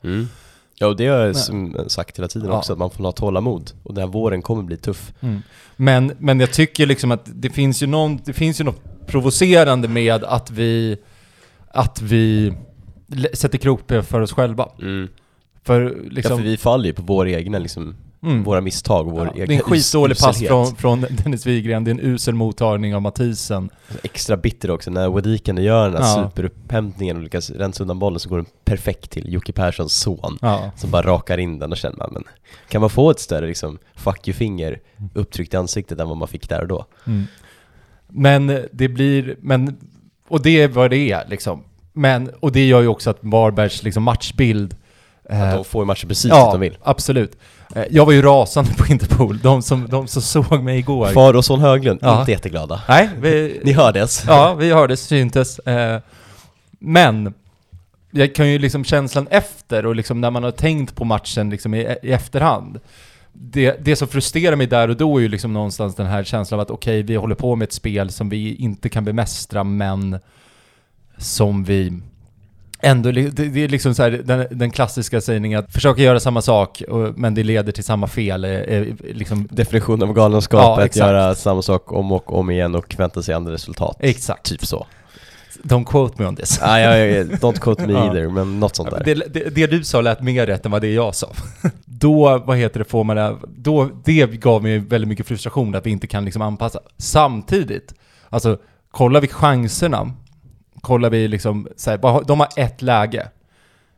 Ja, och det har jag som sagt hela tiden Ja. också, att man får ha tålamod. Och den här våren kommer bli tuff. Men, men jag tycker liksom att det finns ju någon, det finns ju något provocerande med att vi, att vi sätter krokben för oss själva. För liksom... Ja, för vi faller ju på våra egna liksom, Mm. våra misstag och vår Ja, egna det är en skitdålig pass från, från Dennis Wigren, det är en usel mottagning av Mathisen. Extra bitter också, när Wadikane gör den här Ja. superupphämtningen och lyckas rensa undan bollen så går den perfekt till Jocke Perssons son. Ja. Som bara rakar in den och känner man, men kan man få ett större liksom fuck you-finger upptryckt i ansiktet än vad man fick där och då? Mm. Men det blir, men, och det är vad det är liksom. Men, och det gör ju också att Varbergs liksom matchbild Att eh, de får matchen precis ja, som de vill. absolut. Eh, Jag var ju rasande på Interpol, de som, de som såg mig igår. Far och son Höglund, Ja. inte jätteglada. Nej, vi, Ni hördes. Ja, vi hördes, syntes. Eh, men, jag kan ju liksom känslan efter och liksom när man har tänkt på matchen liksom i, i efterhand. Det, det som frustrerar mig där och då är ju liksom någonstans den här känslan av att okej, vi håller på med ett spel som vi inte kan bemästra men som vi ändå, det, är liksom så här, den, den klassiska sägningen att försöka göra samma sak och, men det leder till samma fel. eh, eh, liksom, Definition av galenskap, Ja, göra samma sak om och om igen och vänta sig andra resultat. Exakt. Typ så. Don't quote me on this. Nej, jag, jag, don't quote me Ja. either, men något sånt där. Det, det, det du sa lät mer rätt än vad det jag sa. Då, vad heter det, får man det, då, det gav mig väldigt mycket frustration att vi inte kan liksom anpassa. Samtidigt, alltså kollar vi chanserna, kollar vi liksom, så här, de har ett läge.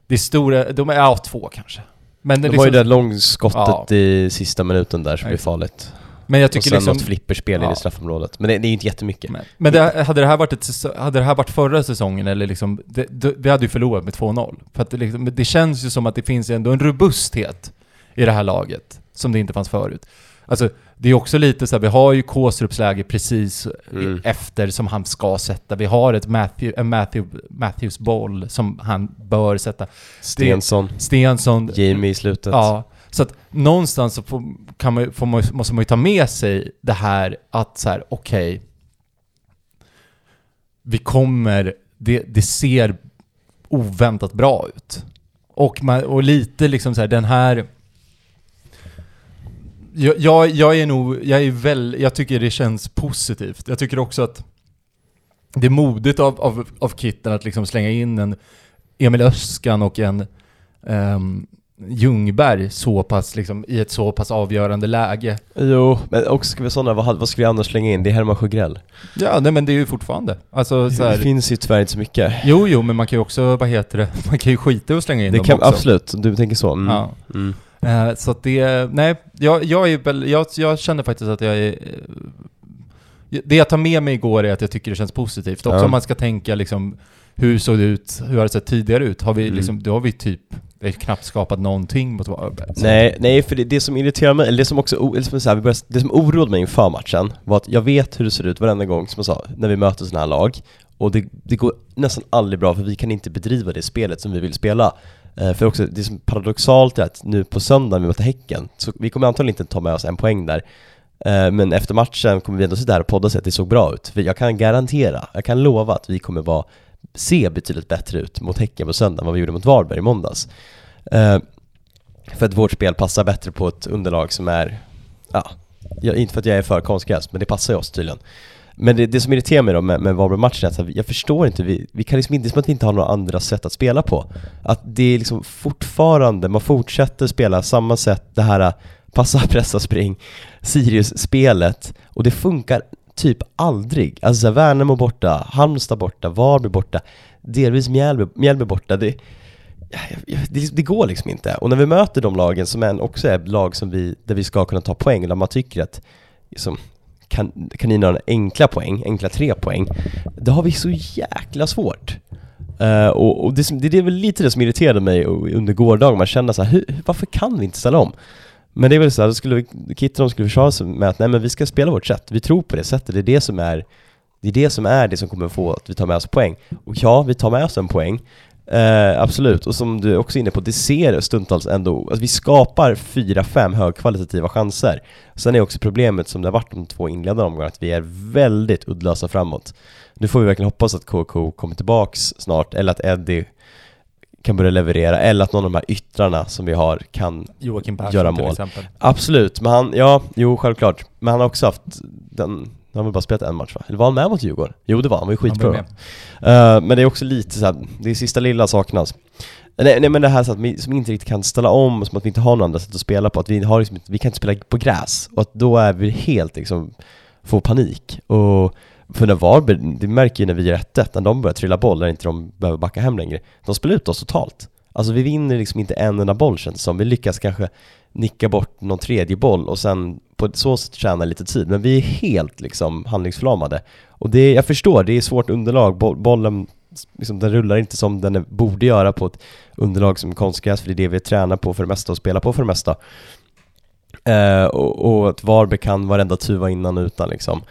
Det är stora, de är, ja två kanske. Men det De är har ju liksom, det långskottet Ja. i sista minuten där som blir farligt. Men jag Och tycker sen liksom... något flipperspel Ja. i straffområdet. Men det, det är ju inte jättemycket. Men, men det, hade, det här varit ett, hade det här varit förra säsongen eller liksom, det, det, vi hade ju förlorat med 2-0. För att det, liksom, det känns ju som att det finns ändå en robusthet i det här laget, som det inte fanns förut. Alltså, det är också lite så här, vi har ju Kåsrups läge precis Mm. efter som han ska sätta. Vi har ett Matthew, en Matthew, Matthews boll som han bör sätta. Stensson, Stensson, Jamie i slutet. Ja, så att någonstans så får, kan man, får måste man ju ta med sig det här att så här, okej, vi kommer, det, det ser oväntat bra ut. Och, man, och lite liksom så här, den här... Jag, jag, jag är nog, jag är väl, jag tycker det känns positivt. Jag tycker också att det är modigt av, av, av Kitten att liksom slänga in en Emil Öskan och en um, Ljungberg så pass, liksom, i ett så pass avgörande läge. Jo, men också ska vi sådana, vad, vad ska vi annars slänga in? Det är Herman Sjögrell. Ja, nej, men det är ju fortfarande. Alltså, så Det här, finns ju tyvärr inte så mycket. jo, jo, men man kan ju också, vad heter det, man kan ju skita att slänga in Det dem kan, också. absolut, du tänker så. Mm. Ja. Mm. Eh, så att det, nej, jag, jag är jag, jag känner faktiskt att jag är... eh, Det jag tar med mig igår är att jag tycker det känns positivt. Också Ja. om man ska tänka liksom, hur såg det ut, hur har det sett tidigare ut? Har vi Mm. liksom, då har vi typ, vi har knappt skapat någonting mot Varberg. Nej, nej för det, det som irriterar mig, eller det som också, o- eller som så här, vi började, det som oroade mig inför matchen var att jag vet hur det ser ut varenda gång, som jag sa, när vi möter sådana här lag. Och det, det går nästan aldrig bra för vi kan inte bedriva det spelet som vi vill spela. Eh, för också, det som paradoxalt är att nu på söndag när vi möter Häcken, så vi kommer antagligen inte ta med oss en poäng där. Eh, men efter matchen kommer vi ändå sitta här och podda och säga att det såg bra ut. För jag kan garantera, jag kan lova att vi kommer vara, se betydligt bättre ut mot Häcken på söndag än vad vi gjorde mot Varberg i måndags. Eh, för att vårt spel passar bättre på ett underlag som är, ja, inte för att jag är för konstgräs, men det passar ju oss tydligen. Men det, det som irriterar mig då med, med Varberg-matchen är att jag förstår inte, vi, vi kan liksom inte, det är som att vi inte har några andra sätt att spela på. Att det är liksom fortfarande, man fortsätter spela samma sätt, det här passa, pressa, spring, Sirius-spelet, och det funkar typ aldrig. Alltså Värnamo borta, Halmstad borta, Varberg borta, delvis Mjällby, Mjällby borta. Det, det, det går liksom inte. Och när vi möter de lagen som också är lag som vi, där vi ska kunna ta poäng, där man tycker att liksom, kan, kaninerna har enkla poäng, enkla tre poäng, det har vi så jäkla svårt. Uh, och och det, det, är väl lite det som irriterade mig under gårdagen, man kände så här, hur, varför kan vi inte ställa om? Men det är väl så här, då skulle vi- de skulle försvara sig med att nej men vi ska spela vårt sätt, vi tror på det sättet, det är det som är det är det som är det som kommer få att vi tar med oss poäng. Och ja, vi tar med oss en poäng, Eh, absolut, och som du också är inne på, det ser stundtals ändå, alltså vi skapar fyra, fem högkvalitativa chanser. Sen är också problemet som det har varit de två inledande omgångarna, att vi är väldigt uddlösa framåt. Nu får vi verkligen hoppas att KK kommer tillbaks snart, eller att Eddie kan börja leverera, eller att någon av de här yttrarna som vi har kan Joakim Persson göra till mål. exempel. Absolut, men han, ja, jo självklart. Men han har också haft den, han har väl bara spelat en match va? Eller var han med mot Djurgården? Jo det var han, var ju skitbra. Eh, men det är också lite så här, det är sista lilla saknas. Nej, nej men det här så att vi som inte riktigt kan ställa om, som att vi inte har några andra sätt att spela på, att vi, har liksom, vi kan inte spela på gräs. Och att då är vi helt liksom, får panik. Och för när Varberg, det märker ju när vi gör 1 när de börjar trilla boll, när inte de behöver backa hem längre. De spelar ut oss totalt. Alltså vi vinner liksom inte en enda boll känns det som. Vi lyckas kanske nicka bort någon tredje boll och sen på så sätt tjäna lite tid. Men vi är helt liksom handlingsförlamade. Och det, jag förstår, det är svårt underlag. Bollen, liksom, den rullar inte som den borde göra på ett underlag som konstgräs, för det är det vi tränar på för det mesta och spelar på för det mesta. Eh, och, och att Varberg kan varenda tuva innan och utan liksom.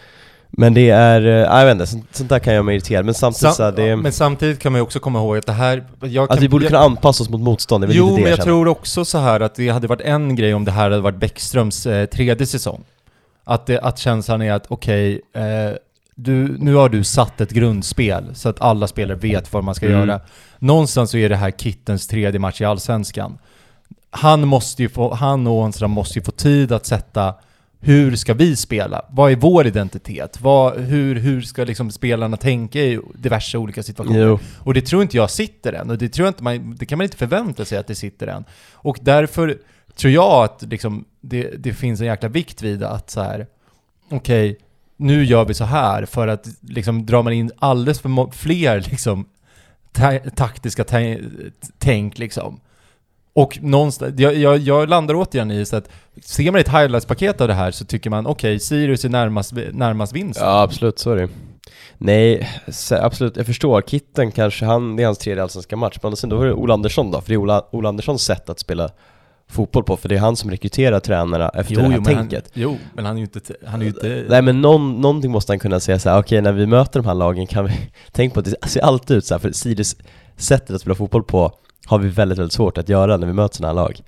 Men det är, eh, jag vet inte, sånt, sånt där kan jag mig irritera. Men samtidigt så här, det, Men samtidigt kan man ju också komma ihåg att det här... Jag kan, att vi borde jag, kunna anpassa oss mot motstånd, det är väl Jo, det men jag känner. tror också så här att det hade varit en grej om det här hade varit Bäckströms eh, tredje säsong. Att, det, att känslan är att okej, eh, du, nu har du satt ett grundspel så att alla spelare vet vad man ska Mm. göra. Någonstans så är det här Kittens tredje match i Allsvenskan. Han måste ju få, han och Ånström måste ju få tid att sätta hur ska vi spela? Vad är vår identitet? Vad, hur, hur ska liksom spelarna tänka i diverse olika situationer? Jo. Och det tror inte jag sitter än, och det, tror inte man, det kan man inte förvänta sig att det sitter än. Och därför tror jag att liksom, det, det finns en jäkla vikt vid att så här. okej, nu gör vi så här för att liksom drar man in alldeles för fler liksom ta- taktiska ta- tänk liksom, Och någonstans, jag, jag, jag landar återigen i så att ser man ett highlights-paket av det här så tycker man okej, Sirius är närmast, närmast vinst. Ja absolut, så är det Nej, absolut, jag förstår. Kitten kanske, han, det är hans tredje allsvenska match, men sen då var det Ola Andersson då, för det är Ola, Ola Anderssons sätt att spela fotboll på, för det är han som rekryterar tränarna efter det här men tänket. Han, jo, men han är ju inte, han är ju inte... Nej men någon, någonting måste han kunna säga såhär, okej när vi möter de här lagen kan vi tänka på att det ser alltid ut så här, för Sirius sättet att spela fotboll på har vi väldigt, väldigt svårt att göra när vi möter sådana här lag.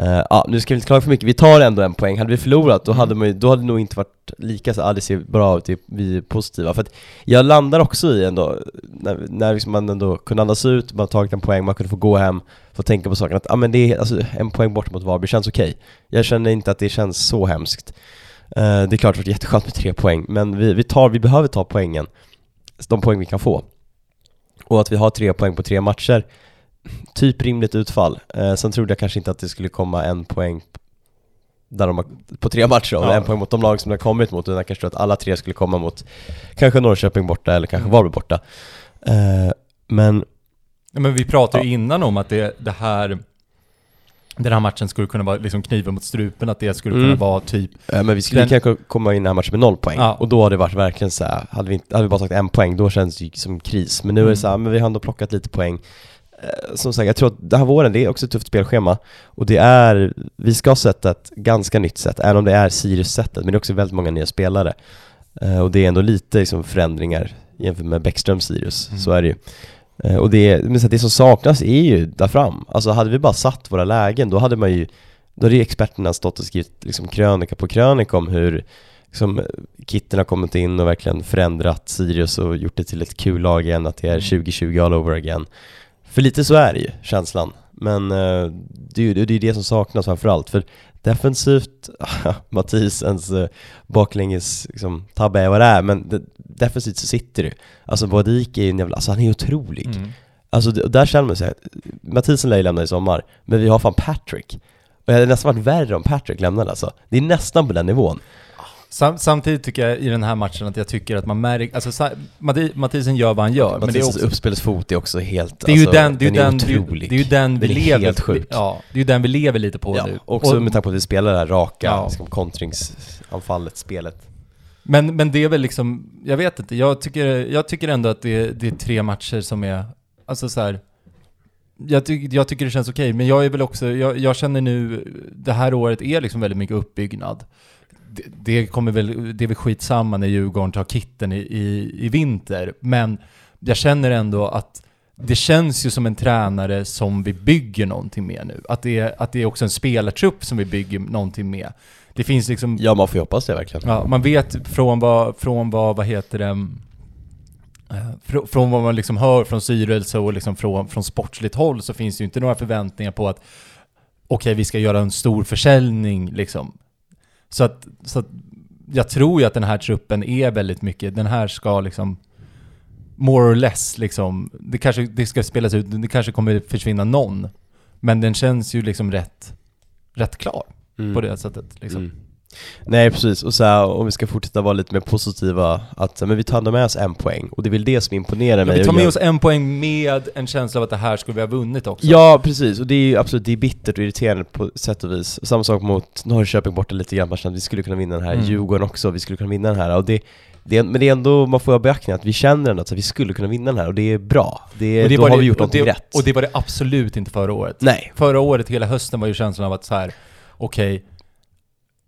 Uh, ja, nu ska vi inte klaga för mycket, vi tar ändå en poäng. Hade vi förlorat, då hade, man ju, då hade det nog inte varit lika så, ah, det ser bra ut, vi är positiva. För att jag landar också i ändå, när, när liksom man ändå kunde andas ut, man har tagit en poäng, man kunde få gå hem, få tänka på saken att ah, men det är, alltså, en poäng bort mot Varberg känns okej. Okay. Jag känner inte att det känns så hemskt. Uh, det är klart det varit jätteskönt med tre poäng, men vi, vi, tar, vi behöver ta poängen, de poäng vi kan få. Och att vi har tre poäng på tre matcher, typ rimligt utfall. Eh, sen trodde jag kanske inte att det skulle komma en poäng där de har, på tre matcher och ja. en poäng mot de lag som de har kommit mot, utan jag kanske trodde att alla tre skulle komma mot kanske Norrköping borta eller kanske mm. Varberg borta. Eh, men... Men vi pratade ju innan om att det, det här den här matchen skulle kunna vara liksom kniven mot strupen, att det skulle mm. kunna vara typ... Ja, men vi skulle den... kanske komma in i den här matchen med noll poäng, ja. och då hade det varit verkligen så här, hade vi, inte, hade vi bara sagt en poäng, då känns det ju som kris. Men nu mm. är det så här, men vi har ändå plockat lite poäng. Eh, som sagt, jag tror att den här våren, det är också ett tufft spelschema och det är, vi ska sätta ett ganska nytt sätt, även om det är Sirius-sättet, men det är också väldigt många nya spelare. Uh, och det är ändå lite liksom, förändringar jämfört med Bäckström Sirius, mm. så är det ju. Uh, och det, men så det som saknas är ju där fram. Alltså hade vi bara satt våra lägen, då hade man ju, då hade ju experterna stått och skrivit liksom, krönika på krönika om hur liksom, Kitten har kommit in och verkligen förändrat Sirius och gjort det till ett kul lag igen, att det är 2020 mm. all over again. För lite så är det ju, känslan. Men uh, det, är ju det, är det som saknas framförallt. För defensivt, Mathisens uh, baklänges liksom, tabbe är vad det är, men det, defensivt så sitter det Alltså Bodik är ju en jävla, alltså han är otrolig. Mm. Alltså det, där känner man sig, Mathisen lär ju lämna i sommar, men vi har fan Patrick. Och det hade nästan varit värre om Patrick lämnade alltså. Det är nästan på den nivån. Sam, samtidigt tycker jag i den här matchen att jag tycker att man märker, alltså Mathisen gör vad han gör. men det är också, uppspelsfot är också helt, det är ju alltså, den, det är den, otrolig. Det är ju den vi den lever, helt sjuk. ja, det är ju den vi lever lite på ja, nu. Också och, med tanke på att vi spelar det här raka ja. liksom, kontringsanfallet, spelet. Men, men det är väl liksom, jag vet inte, jag tycker, jag tycker ändå att det, det är tre matcher som är, alltså så här, jag, ty jag tycker det känns okej, men jag är väl också, jag, jag känner nu, det här året är liksom väldigt mycket uppbyggnad det, kommer väl, det är väl skitsamma när Djurgården tar kitten i, i, i vinter, men jag känner ändå att det känns ju som en tränare som vi bygger någonting med nu. Att det är, att det är också en spelartrupp som vi bygger någonting med. Det finns liksom... Ja, man får ju hoppas det verkligen. Ja, man vet från vad, från vad, vad heter det, eh, från vad man liksom hör från styrelse och liksom från, från sportsligt håll så finns det ju inte några förväntningar på att okej, okay, vi ska göra en stor försäljning liksom. Så att, så att jag tror ju att den här truppen är väldigt mycket, den här ska liksom more or less liksom, det kanske det ska spelas ut, det kanske kommer försvinna någon. Men den känns ju liksom rätt, rätt klar mm. på det sättet liksom. Mm. Nej precis, och så här, om vi ska fortsätta vara lite mer positiva, att men vi tar ändå med oss en poäng, och det är väl det som imponerar ja, mig. Vi tar med oss en poäng med en känsla av att det här skulle vi ha vunnit också. Ja precis, och det är ju absolut, det är bittert och irriterande på sätt och vis. Samma sak mot Norrköping borta lite grann, man känner att vi skulle kunna vinna den här, mm. Djurgården också, vi skulle kunna vinna den här, och det det, men det är ändå, man får ha beaktning att vi känner ändå att vi skulle kunna vinna den här och det är bra. Det, och det då har det, vi gjort något rätt. Och det var det absolut inte förra året. Nej. Förra året, hela hösten var ju känslan av att så här, okej, okay,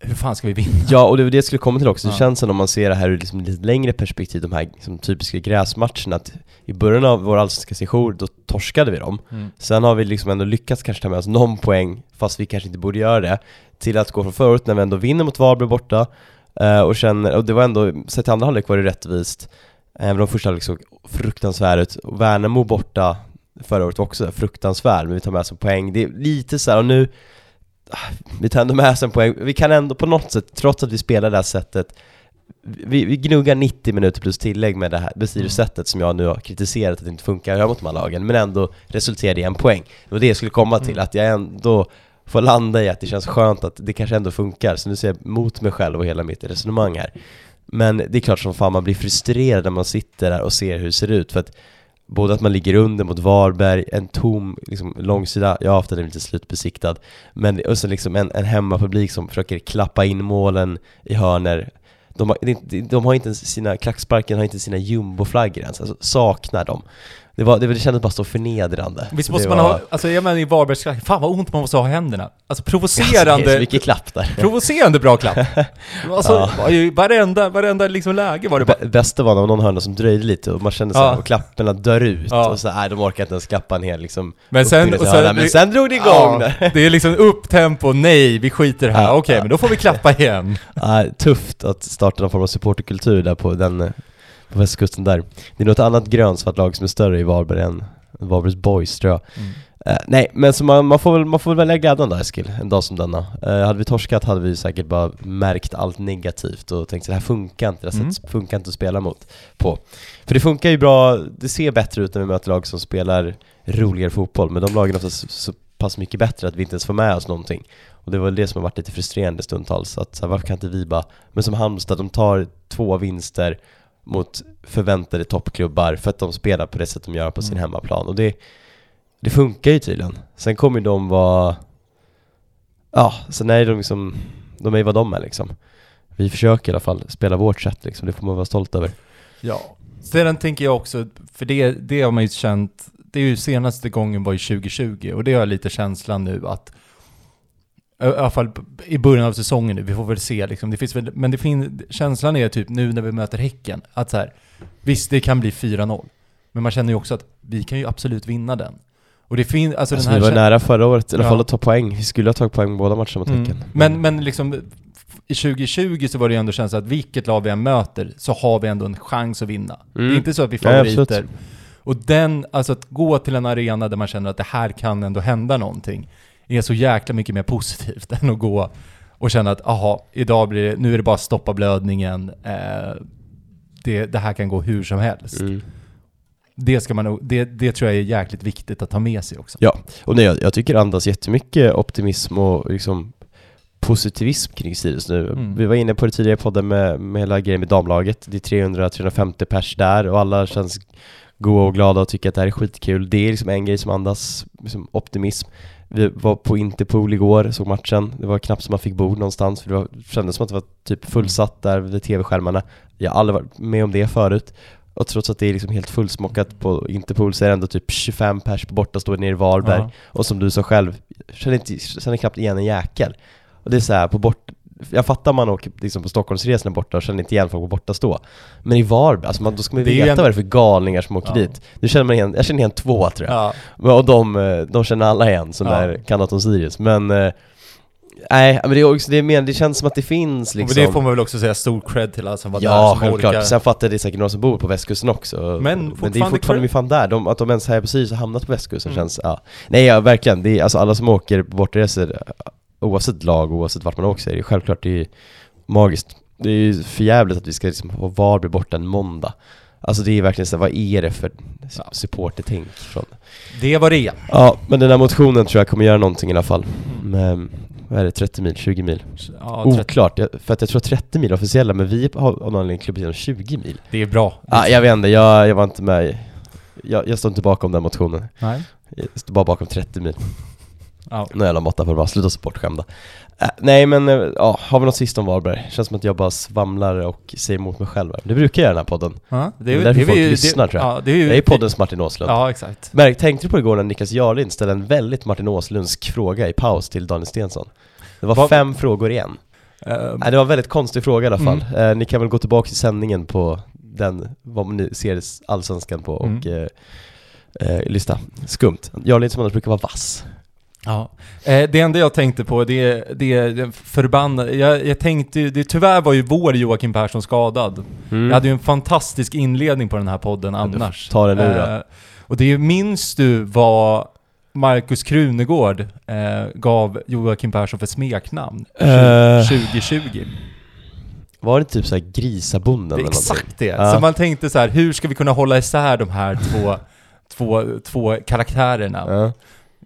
hur fan ska vi vinna? Ja, och det var det jag skulle komma till också. Det känns som om man ser det här ur liksom lite längre perspektiv, de här liksom, typiska gräsmatcherna, att i början av vår allsvenska session, då torskade vi dem. Mm. Sen har vi liksom ändå lyckats kanske ta med oss någon poäng, fast vi kanske inte borde göra det, till att gå från förut när vi ändå vinner mot Varberg borta, uh, och känner, och det var ändå, sett till andra halvlek var det rättvist, även om första halvlek såg fruktansvärd ut, och Värnamo borta förra året var också fruktansvärd, men vi tar med oss en poäng. Det är lite så här, och nu vi tar ändå med oss en poäng. Vi kan ändå på något sätt, trots att vi spelar det här sättet, vi, vi gnuggar 90 minuter plus tillägg med det här Besirius-sättet mm. som jag nu har kritiserat att det inte funkar mot de här lagen, men ändå resulterade i en poäng. Det var det jag skulle komma till, mm. att jag ändå får landa i att det känns skönt att det kanske ändå funkar, så nu ser jag mot mig själv och hela mitt resonemang här. Men det är klart som fan man blir frustrerad när man sitter där och ser hur det ser ut, för att Både att man ligger under mot Varberg, en tom liksom, långsida, haft den lite slutbesiktad. Men och sen liksom en, en hemmapublik som försöker klappa in målen i hörner. De har, de, de har inte sina, klacksparken har inte sina jumboflaggor ens, alltså saknar dem det, var, det, det kändes bara så förnedrande Visst måste det man var, ha, alltså jag menar i Varbergs fan vad ont man måste ha i händerna. Alltså Alltså, det är provocerande, så mycket klapp där provocerande bra klapp. Alltså, Ja. varenda, varenda liksom läge var det bara... Bä- Bästa var när någon hörna som dröjde lite och man kände såhär, Ja. och klapparna dör ut Ja. och så nej de orkar inte ens klappa en hel liksom Men sen, och sen, men sen drog det igång Ja, det är liksom upp tempo, nej vi skiter här, Ja, okej ja. men då får vi klappa igen. Ja, tufft att starta någon form av supporterkultur där på den, på västkusten där. Det är något annat grönsvart lag som är större i Varberg än Varbergs Boys tror jag. Mm. Eh, Nej, men så man, man, får väl, man får väl välja glädjen då Eskil, en dag som denna. Eh, Hade vi torskat hade vi säkert bara märkt allt negativt och tänkt så det här funkar inte, det här Mm. sättet funkar inte att spela mot på. För det funkar ju bra, det ser bättre ut när vi möter lag som spelar roligare fotboll Men de lagen är oftast så, så pass mycket bättre att vi inte ens får med oss någonting. Och det var det som har varit lite frustrerande stundtals, att så här, varför kan inte vi bara Men som Halmstad, de tar två vinster mot förväntade toppklubbar för att de spelar på det sätt de gör på sin Mm. hemmaplan och det, det funkar ju tydligen. Sen kommer de vara, ja, sen är de liksom, de är vad de är liksom. Vi försöker i alla fall spela vårt sätt liksom, det får man vara stolt över. Ja. Sedan tänker jag också, för det, det har man ju känt, det är ju senaste gången var ju 2020 och det har jag lite känslan nu att i alla fall i början av säsongen nu, vi får väl se liksom. Det finns väl, men det fin, känslan är typ nu när vi möter Häcken, att så här, visst det kan bli 4-0, men man känner ju också att vi kan ju absolut vinna den. Och det finns, alltså, Alltså, den vi här var kä- nära förra året i alla Ja. fall att ta poäng, vi skulle ha tagit poäng båda matcherna mot Mm. Häcken. Men, men liksom i 2020 så var det ju ändå känslan att vilket lag vi än möter så har vi ändå en chans att vinna. Det Mm. är inte så att vi är Nej, favoriter. och den, alltså att gå till en arena där man känner att det här kan ändå hända någonting, är så jäkla mycket mer positivt än att gå och känna att aha, idag blir det, nu är det bara stoppa blödningen, eh, det, det här kan gå hur som helst. Mm. Det, ska man, det, det tror jag är jäkligt viktigt att ta med sig också. Ja, och nej, jag, jag tycker det andas jättemycket optimism och liksom positivism kring Sirius nu. Mm. Vi var inne på det tidigare i podden med, med hela grejen med damlaget. Det är 300-350 pers där och alla känns goa och glada och tycker att det här är skitkul. Det är liksom en grej som andas liksom, optimism. Vi var på Interpol igår, såg matchen. Det var knappt som man fick bord någonstans för det var, kändes som att det var typ fullsatt där vid tv-skärmarna. Jag har aldrig varit med om det förut. Och trots att det är liksom helt fullsmockat på Interpol så är det ändå typ 25 pers på borta står nere i Varberg. Ja. Och som du sa själv, känner, inte, känner knappt igen en jäkel. Och det är så här, på bort... Jag fattar man åker liksom på Stockholmsresorna borta och känner inte igen folk på borta stå. Men i Varberg, alltså man, då ska man ju veta en- vad det är för galningar som åker Ja. dit. Nu känner man igen, jag känner igen två tror jag. Ja. Men- Och de, eh, de känner alla igen som Ja. är kan något om Sirius. Men eh, Nej, men det, är också, det, är men, det känns som att det finns liksom Och det får man väl också säga stor cred till alla som var där Ja, som självklart. orkar. Sen fattar jag det säkert några som bor på västkusten också Men Men det är fortfarande fortfarande cred. fan där, de, att de ens här på Sirius har hamnat på västkusten Mm. känns, ja Nej ja, verkligen, det är, alltså alla som åker på bortaresor Oavsett lag, oavsett vart man åker så är det självklart, det är magiskt. Det är ju för jävligt att vi ska liksom ha Varberg borta en måndag. Alltså det är verkligen så här, vad är det för supportertänk från Det var det. Ja, men den här motionen tror jag kommer göra någonting i alla fall. Med, vad är det, 30 mil, 20 mil? Ja, Oklart, för att jag tror 30 mil är officiella men vi har av någon anledning klubbat igenom 20 mil. Det är bra. Ja, jag vet inte, jag, jag var inte med jag, jag står inte bakom den motionen. Nej. Jag står bara bakom 30 mil Ja. Någon jävla måtta får det vara, sluta så bortskämda äh, Nej men, äh, ja, har vi något sist om Varberg? Känns som att jag bara svamlar och säger emot mig själv. Det brukar jag i den här podden Ja, Det är därför folk lyssnar, tror jag. Ja, det är Jag är poddens Martin Åslund Ja, exakt. Märk, tänkte du på igår när Niklas Jarlind ställde en väldigt Martin Åslundsk fråga i paus till Daniel Stensson? Det var Vad- fem frågor igen Ehm, Nej, det var en väldigt konstig fråga i alla fall. Mm. Eh, ni kan väl gå tillbaka till sändningen på den, vad nu ser Allsvenskan på och Mm. eh, eh, lyssna. Skumt. Jarlind som annars brukar vara vass. Ja. Eh, det enda jag tänkte på, det, det, det förbannade... Jag, jag tänkte ju- det, tyvärr var ju vår Joakim Persson skadad. Jag hade ju en fantastisk inledning på den här podden Mm. Annars. tar den nu då. Eh, och det är, minns du vad Markus Krunegård eh, gav Joakim Persson för smeknamn Eh. 2020? Var det typ såhär grisabonden Det eller är exakt det. Ja. Så man tänkte så här, hur ska vi kunna hålla isär de här två, två, två karaktärerna? Ja.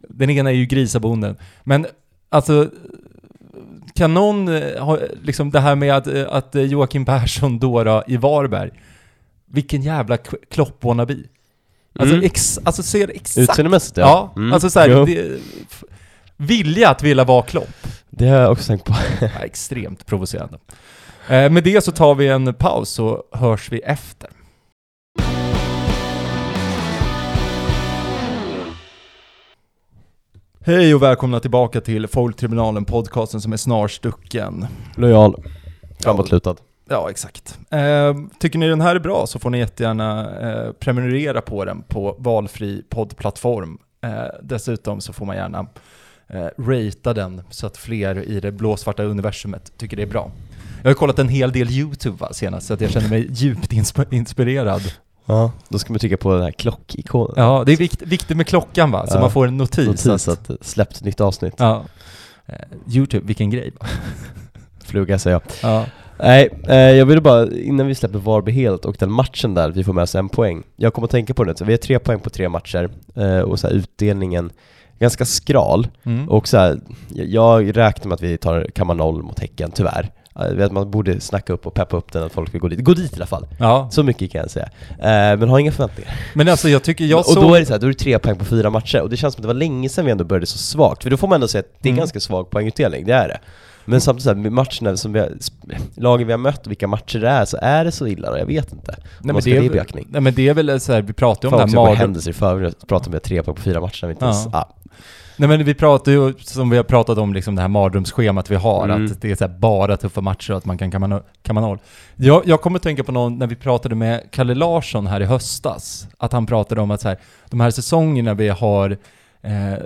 Den ena är ju grisabonden. Men alltså, kan någon eh, ha, liksom det här med att, eh, att Joakim Persson då, då i Varberg, vilken jävla k- klopp-wannabe. Alltså, Mm. ex, alltså ser exakt... Utseendemässigt Ja, Mm. alltså såhär, vilja att vilja vara Klopp. Det har jag också tänkt på. Ja, extremt provocerande. Eh, med det så tar vi en paus så hörs vi efter. Hej och välkomna tillbaka till Folktribunalen, podcasten som är snarstucken. Lojal. Framåtlutad. Ja, exakt. Eh, tycker ni den här är bra så får ni jättegärna eh, prenumerera på den på valfri poddplattform. Eh, dessutom så får man gärna eh, ratea den så att fler i det blåsvarta universumet tycker det är bra. Jag har kollat en hel del YouTube va, senast så att jag känner mig djupt insp- inspirerad. Ja, då ska man trycka på den här klockikonen. Ja, det är vikt, viktigt med klockan va, så Ja. man får en notis. Notis att, att släppt nytt avsnitt. ja. Eh, YouTube, vilken grej? Fluga säger jag. Ja. Nej, eh, jag ville bara, innan vi släpper Varberg helt och den matchen där, vi får med oss en poäng. Jag kommer att tänka på det, så vi har tre poäng på tre matcher eh, och så här, utdelningen ganska skral. Mm. Och så här, jag- jag räknar med att vi tar kammar noll mot Häcken, tyvärr. Vet att man borde snacka upp och peppa upp den, att folk vill gå dit. Gå dit i alla fall! ja, Så mycket kan jag säga. Eh, men ha inga förväntningar. men alltså jag tycker jag och såg... då är det så här, då är det tre poäng på fyra matcher, och det känns som att det var länge sedan vi ändå började så svagt, för då får man ändå säga att det är Mm. ganska svag poängutdelning, det är det. Men samtidigt så här, matcherna som vi har, lagen vi har mött och vilka matcher det är, så är det så illa då? Jag vet inte. Nej, men det, är, nej men det är väl så här, vi pratar ju om Fan den här mardröm- händelser i förväg, pratar om tre poäng på fyra matcher, vi inte ens, Ja. ah. Nej men vi pratar ju, som vi har pratat om, liksom det här mardrömsschemat vi har, Mm. att det är så här bara tuffa matcher och att man kan noll. Jag, jag kommer att tänka på någon, när vi pratade med Kalle Larsson här i höstas, att han pratade om att så här, de här säsongerna vi har, eh,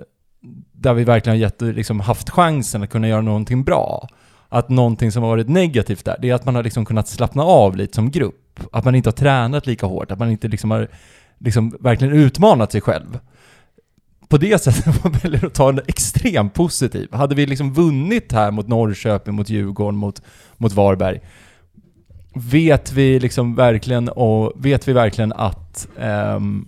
där vi verkligen har gett, liksom, haft chansen att kunna göra någonting bra, att någonting som har varit negativt där, det är att man har liksom kunnat slappna av lite som grupp. Att man inte har tränat lika hårt, att man inte liksom har liksom verkligen utmanat sig själv på det sättet var väljer att ta en extremt positiv. Hade vi liksom vunnit här mot Norrköping, mot Djurgården, mot, mot Varberg, vet vi liksom verkligen, och vet vi verkligen att ehm,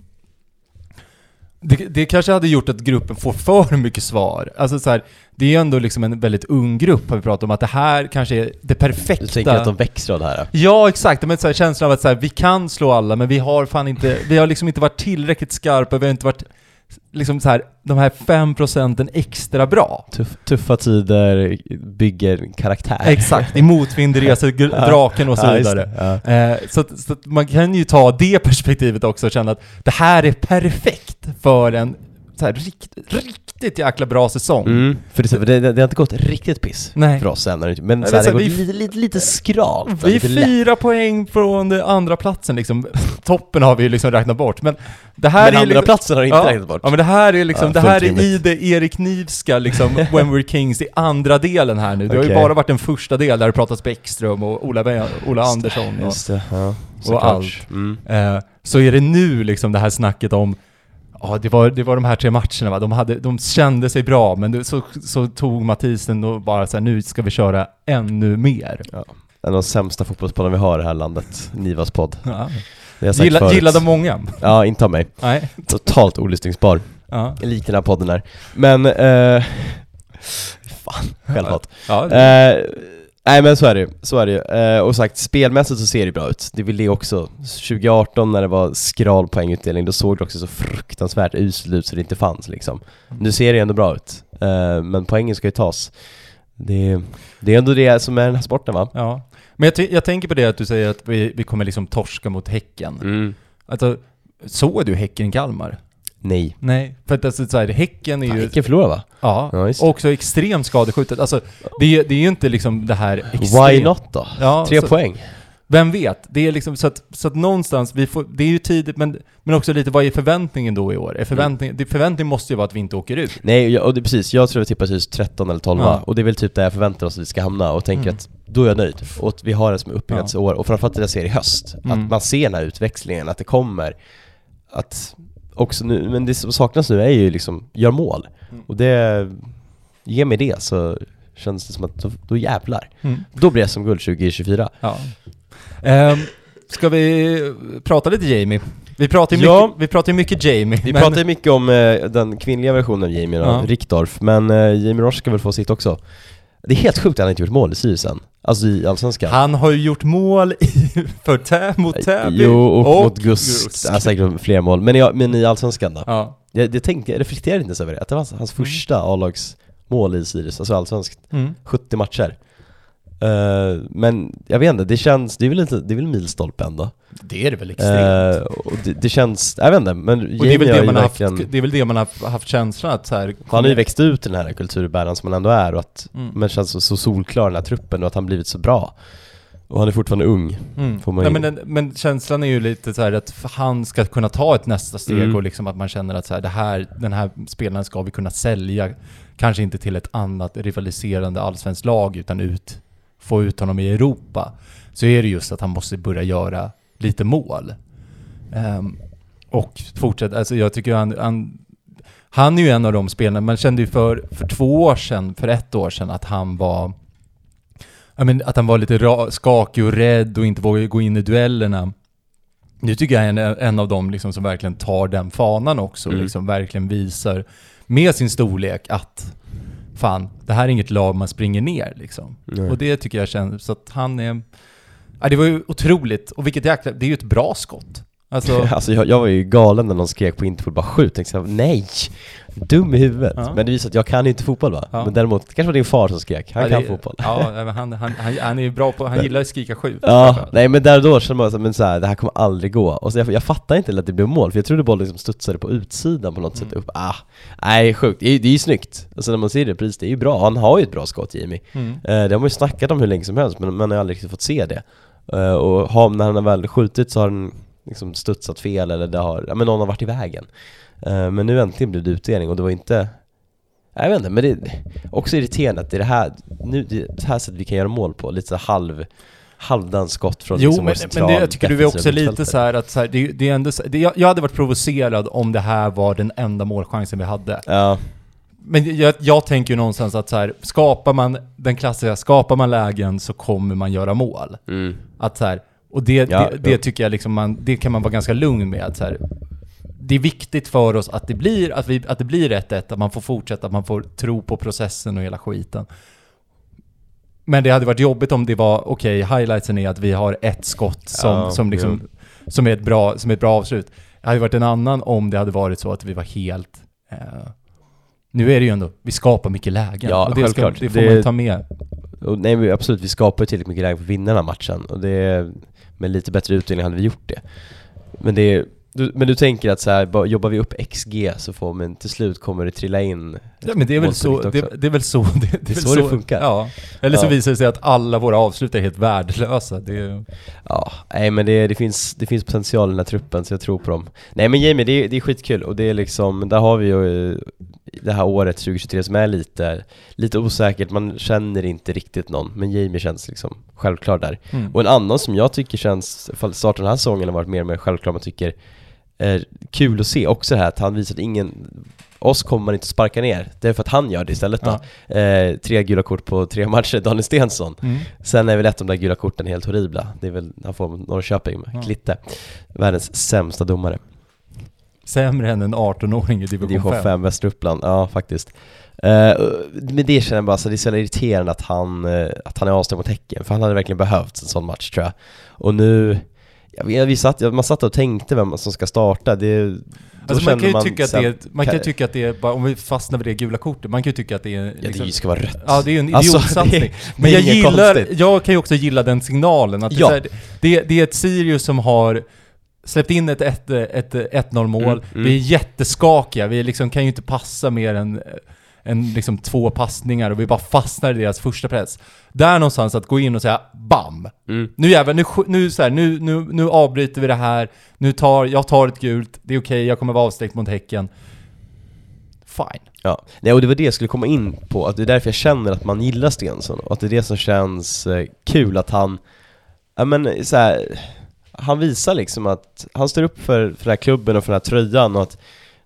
det, det kanske hade gjort att gruppen får för mycket svar. Alltså så här, det är ändå liksom en väldigt ung grupp har vi pratat om, att det här kanske är det perfekta. Du tänker att de växer av det här? Ja, exakt. Men så här, känslan av att så här, vi kan slå alla, men vi har fan inte, vi har liksom inte varit tillräckligt skarpa, vi har inte varit liksom så här, de här fem procenten extra bra. Tuff, tuffa tider bygger karaktär. Exakt, i motvind reser draken och så vidare. Ja. Eh, så, att, så att man kan ju ta det perspektivet också och känna att det här är perfekt för en så här, rikt, riktigt jäkla bra säsong. Mm, för det, det, det har inte gått riktigt piss Nej. för oss än, men Nej, så här, det men har gått vi- lite, lite, lite skralt. Vi är lätt. fyra poäng från det andra platsen liksom. Toppen har vi ju liksom räknat bort, men det här Men är andra liksom, platsen har inte ja, räknat bort. Ja men det här är liksom, Ja, det här är i det Erik Nivska liksom, When We're Kings i andra delen här nu. Det har ju bara varit en första del där det pratats Bäckström och Ola, Ola Andersson och, Just det, ja. och allt. Mm. eh, Så är det nu liksom det här snacket om Ja, det var, det var de här tre matcherna va, de, hade, de kände sig bra, men det, så, så tog Mathisen och bara så här, nu ska vi köra ännu mer. En av de sämsta fotbollspoddarna vi har i det här landet, Nivas podd. Ja. Gilla, gillade många? Ja, inte av mig. Nej. Totalt olyssningsbar. Ja. Lik den här podden är. Men, eh, fan, självhat. Ja, Eh, nej men så är det ju, så är det ju. Eh, och sagt, spelmässigt så ser det bra ut. Det vill det också. 2018 när det var skral poängutdelning, då såg det också så fruktansvärt uselt ut så det inte fanns liksom. Nu ser det ändå bra ut. Eh, men poängen ska ju tas. Det, det är ändå det som är den här sporten va? ja. Men jag, jag tänker på det att du säger att vi, vi kommer liksom torska mot Häcken. Mm. Alltså, såg du Häcken i Kalmar? Nej. Nej. För att alltså, så här, Häcken är Fan, ju... Häcken förlorar va? Ja, Ja, just. också extremt skadeskjutet. Alltså, det, är- det är ju inte liksom det här extremt... Why not då? Ja, Tre så- poäng. Vem vet? Det är liksom så att, så att någonstans, vi får, det är ju tidigt, men, men också lite, vad är förväntningen då i år? Är förväntningen, det, förväntningen måste ju vara att vi inte åker ut. Nej, och det, precis. Jag tror jag tippar just 13 eller 12 Ja. och det är väl typ där jag förväntar oss att vi ska hamna och tänker Mm. att då är jag nöjd. Och att vi har det som uppbyggnadsår och framförallt det jag ser i höst. Mm. Att man ser den här utväxlingen, att det kommer. Att också nu, men det som saknas nu är ju liksom, gör mål. Mm. Och det, ge mig det så känns det som att då, då jävlar. Mm. Då blir det som guld 2024. Ja. Um, ska vi prata lite Jamie? Vi pratar ju Ja. mycket, vi pratar ju mycket Jamie. Vi men- pratar ju mycket om eh, den kvinnliga versionen av Jamie då, Ja. Rickdorff, men eh, Jamie Roche ska väl få sitt också. Det är helt sjukt att han inte gjort mål i Syrien. Alltså i Allsvenskan. Han har ju gjort mål i, för tä, mot Täby Jo, och, mot Gusk, ja, säkert fler mål. Men i, men i Allsvenskan då? Ja. Jag, jag tänkte, jag reflekterade inte ens över det, att det var hans första A-lagsmål i Sirius, alltså allsvenskt. Mm. 70 matcher. Eh, men jag vet inte, det känns, det är väl inte, det är väl milstolpe ändå? Det är det väl extremt. Eh, och det, det känns, jag vet inte, men och det är, väl det, man har verkligen, haft, det är väl det man har haft känslan att så här, han har ju växt ut till den här kulturbäraren som han ändå är och att, Mm. men känns så, så solklar den här truppen och att han blivit så bra. Och han är fortfarande ung, Mm. får man Nej, men, den, men känslan är ju lite så att han ska kunna ta ett nästa steg Mm. och liksom att man känner att så här, det här, den här spelaren ska vi kunna sälja, kanske inte till ett annat rivaliserande allsvenskt lag utan ut, få ut honom i Europa. Så är det just att han måste börja göra lite mål. Ehm, och fortsätta, alltså jag tycker han, han han är ju en av de spelarna, man kände ju för, för två år sedan, för ett år sedan, att han var men att han var lite ra- skakig och rädd och inte vågade gå in i duellerna. Nu tycker jag är en, en av dem liksom som verkligen tar den fanan också Mm. liksom verkligen visar med sin storlek att fan, det här är inget lag man springer ner liksom. Nej. Och det tycker jag känns, så att han är... Ja, det var ju otroligt, och vilket jäkla, det är ju ett bra skott. Alltså, Alltså jag, jag var ju galen när någon skrek på Interpol bara skjut, tänkte jag, nej! Dum i huvudet. Ja. Men det visar att jag kan inte fotboll va? Ja. Men däremot, det kanske var din far som skrek, han ja, kan det- fotboll. Ja, men han, han, han, han är ju bra på, han gillar att skrika skjut. Ja, nej men där och då kände man så, men så här, det här kommer aldrig gå. Och så jag, jag fattar inte att det blev mål, för jag trodde bollen liksom studsade på utsidan på något sätt Mm. upp. Ah, nej sjukt, det är, det är ju snyggt. Alltså när man ser det pris, det är ju bra. Han har ju ett bra skott Jamie. Mm. Eh, det har man ju snackat om hur länge som helst, men man har aldrig riktigt fått se det. Eh, och har, när han har väl skjutit så har den liksom studsat fel eller det har, ja men någon har varit i vägen. Eh, men nu äntligen blev det utdelning och det var inte jag vet inte, men det är också irriterande att det är det här, nu, det, är det här sättet vi kan göra mål på, lite så halv halvdant skott från Jo, liksom men, men det, jag tycker du är också lite så att så här, det, det är ändå, så- det, jag, jag hade varit provocerad om det här var den enda målchansen vi hade. Ja, Men jag, jag tänker ju någonstans att så här, skapar man den klassiska, skapar man lägen så kommer man göra mål. mm. Att så här, och det, Ja, det, det ja. tycker jag liksom man, det kan man vara ganska lugn med. Att så här, det är viktigt för oss att det blir, att vi, att det blir 1-1, att man får fortsätta, att man får tro på processen och hela skiten. Men det hade varit jobbigt om det var, okej, highlightsen är att vi har ett skott som, Ja, som liksom, som är ett bra, som är ett bra avslut. Det hade varit en annan om det hade varit så att vi var helt... Eh, nu är det ju ändå, vi skapar mycket lägen. Ja, och det, ska, självklart. det får Det- man ju ta med. och, nej men absolut, vi skapar tillräckligt mycket läge för att vinna den här matchen och det, med lite bättre utdelning hade vi gjort det. Men det är, du, men du tänker att så här, jobbar vi upp XG så får men till slut kommer det trilla in Ja men det är väl så, det, det är väl så det, Det är väl så det funkar. Ja. Eller så Ja. visar det sig att alla våra avslut är helt värdelösa. Det Ja, nej men det, det, finns, det finns potential i den här truppen så jag tror på dem Nej men Jamie, det är, det är skitkul och det är liksom, där har vi ju eh, det här året 2023 som är lite, lite osäkert, man känner inte riktigt någon Men Jamie känns liksom självklar där mm. Och en annan som jag tycker känns, starten den här säsongen har varit mer och mer självklar, man tycker är kul att se också det här att han visar att ingen oss kommer man inte sparka ner, det är för att han gör det istället då. Ja. Eh, tre gula kort på tre matcher, Daniel Stensson Mm. Sen är väl ett av de där gula korten helt horribla. Det är väl, han får Norrköping med Ja. Klitte. Världens sämsta domare. Sämre än en 18-åring i division Division 5. 5 Västra Uppland, ja faktiskt. Uh, med det känner jag bara så det är så irriterande att han, eh, att han är avstängd mot Häcken, för han hade verkligen behövt en sån match tror jag. Och nu, jag vi satt, man satt och tänkte vem som ska starta, det, Alltså man kan ju tycka att det är, man kan ju tycka att det är, bara, om vi fastnar vid det gula kortet, man kan ju tycka att det är... Ja liksom- det ska vara rött. Ja, det är ju en Alltså, idiotsatsning. det- Men jag gillar, konstigt. jag kan ju också gilla den signalen. Att Ja. det, är det, det är ett Sirius som har släppt in ett 1 ett, ett 1-0 mål. Mm, mm. Vi är jätteskakiga, vi liksom kan ju inte passa mer än, än liksom två passningar och vi bara fastnar i deras första press. Där någonstans att gå in och säga BAM! Mm. Nu jävlar, nu, nu, så här, nu, nu, nu avbryter vi det här, nu tar, jag tar ett gult, det är okej, jag kommer vara avstängt mot Häcken. Fine. Ja, nej och det var det jag skulle komma in på, att det är därför jag känner att man gillar Stensson och att det är det som känns eh, kul att han, ja men så här, han visar liksom att han står upp för, för den här klubben och för den här tröjan och att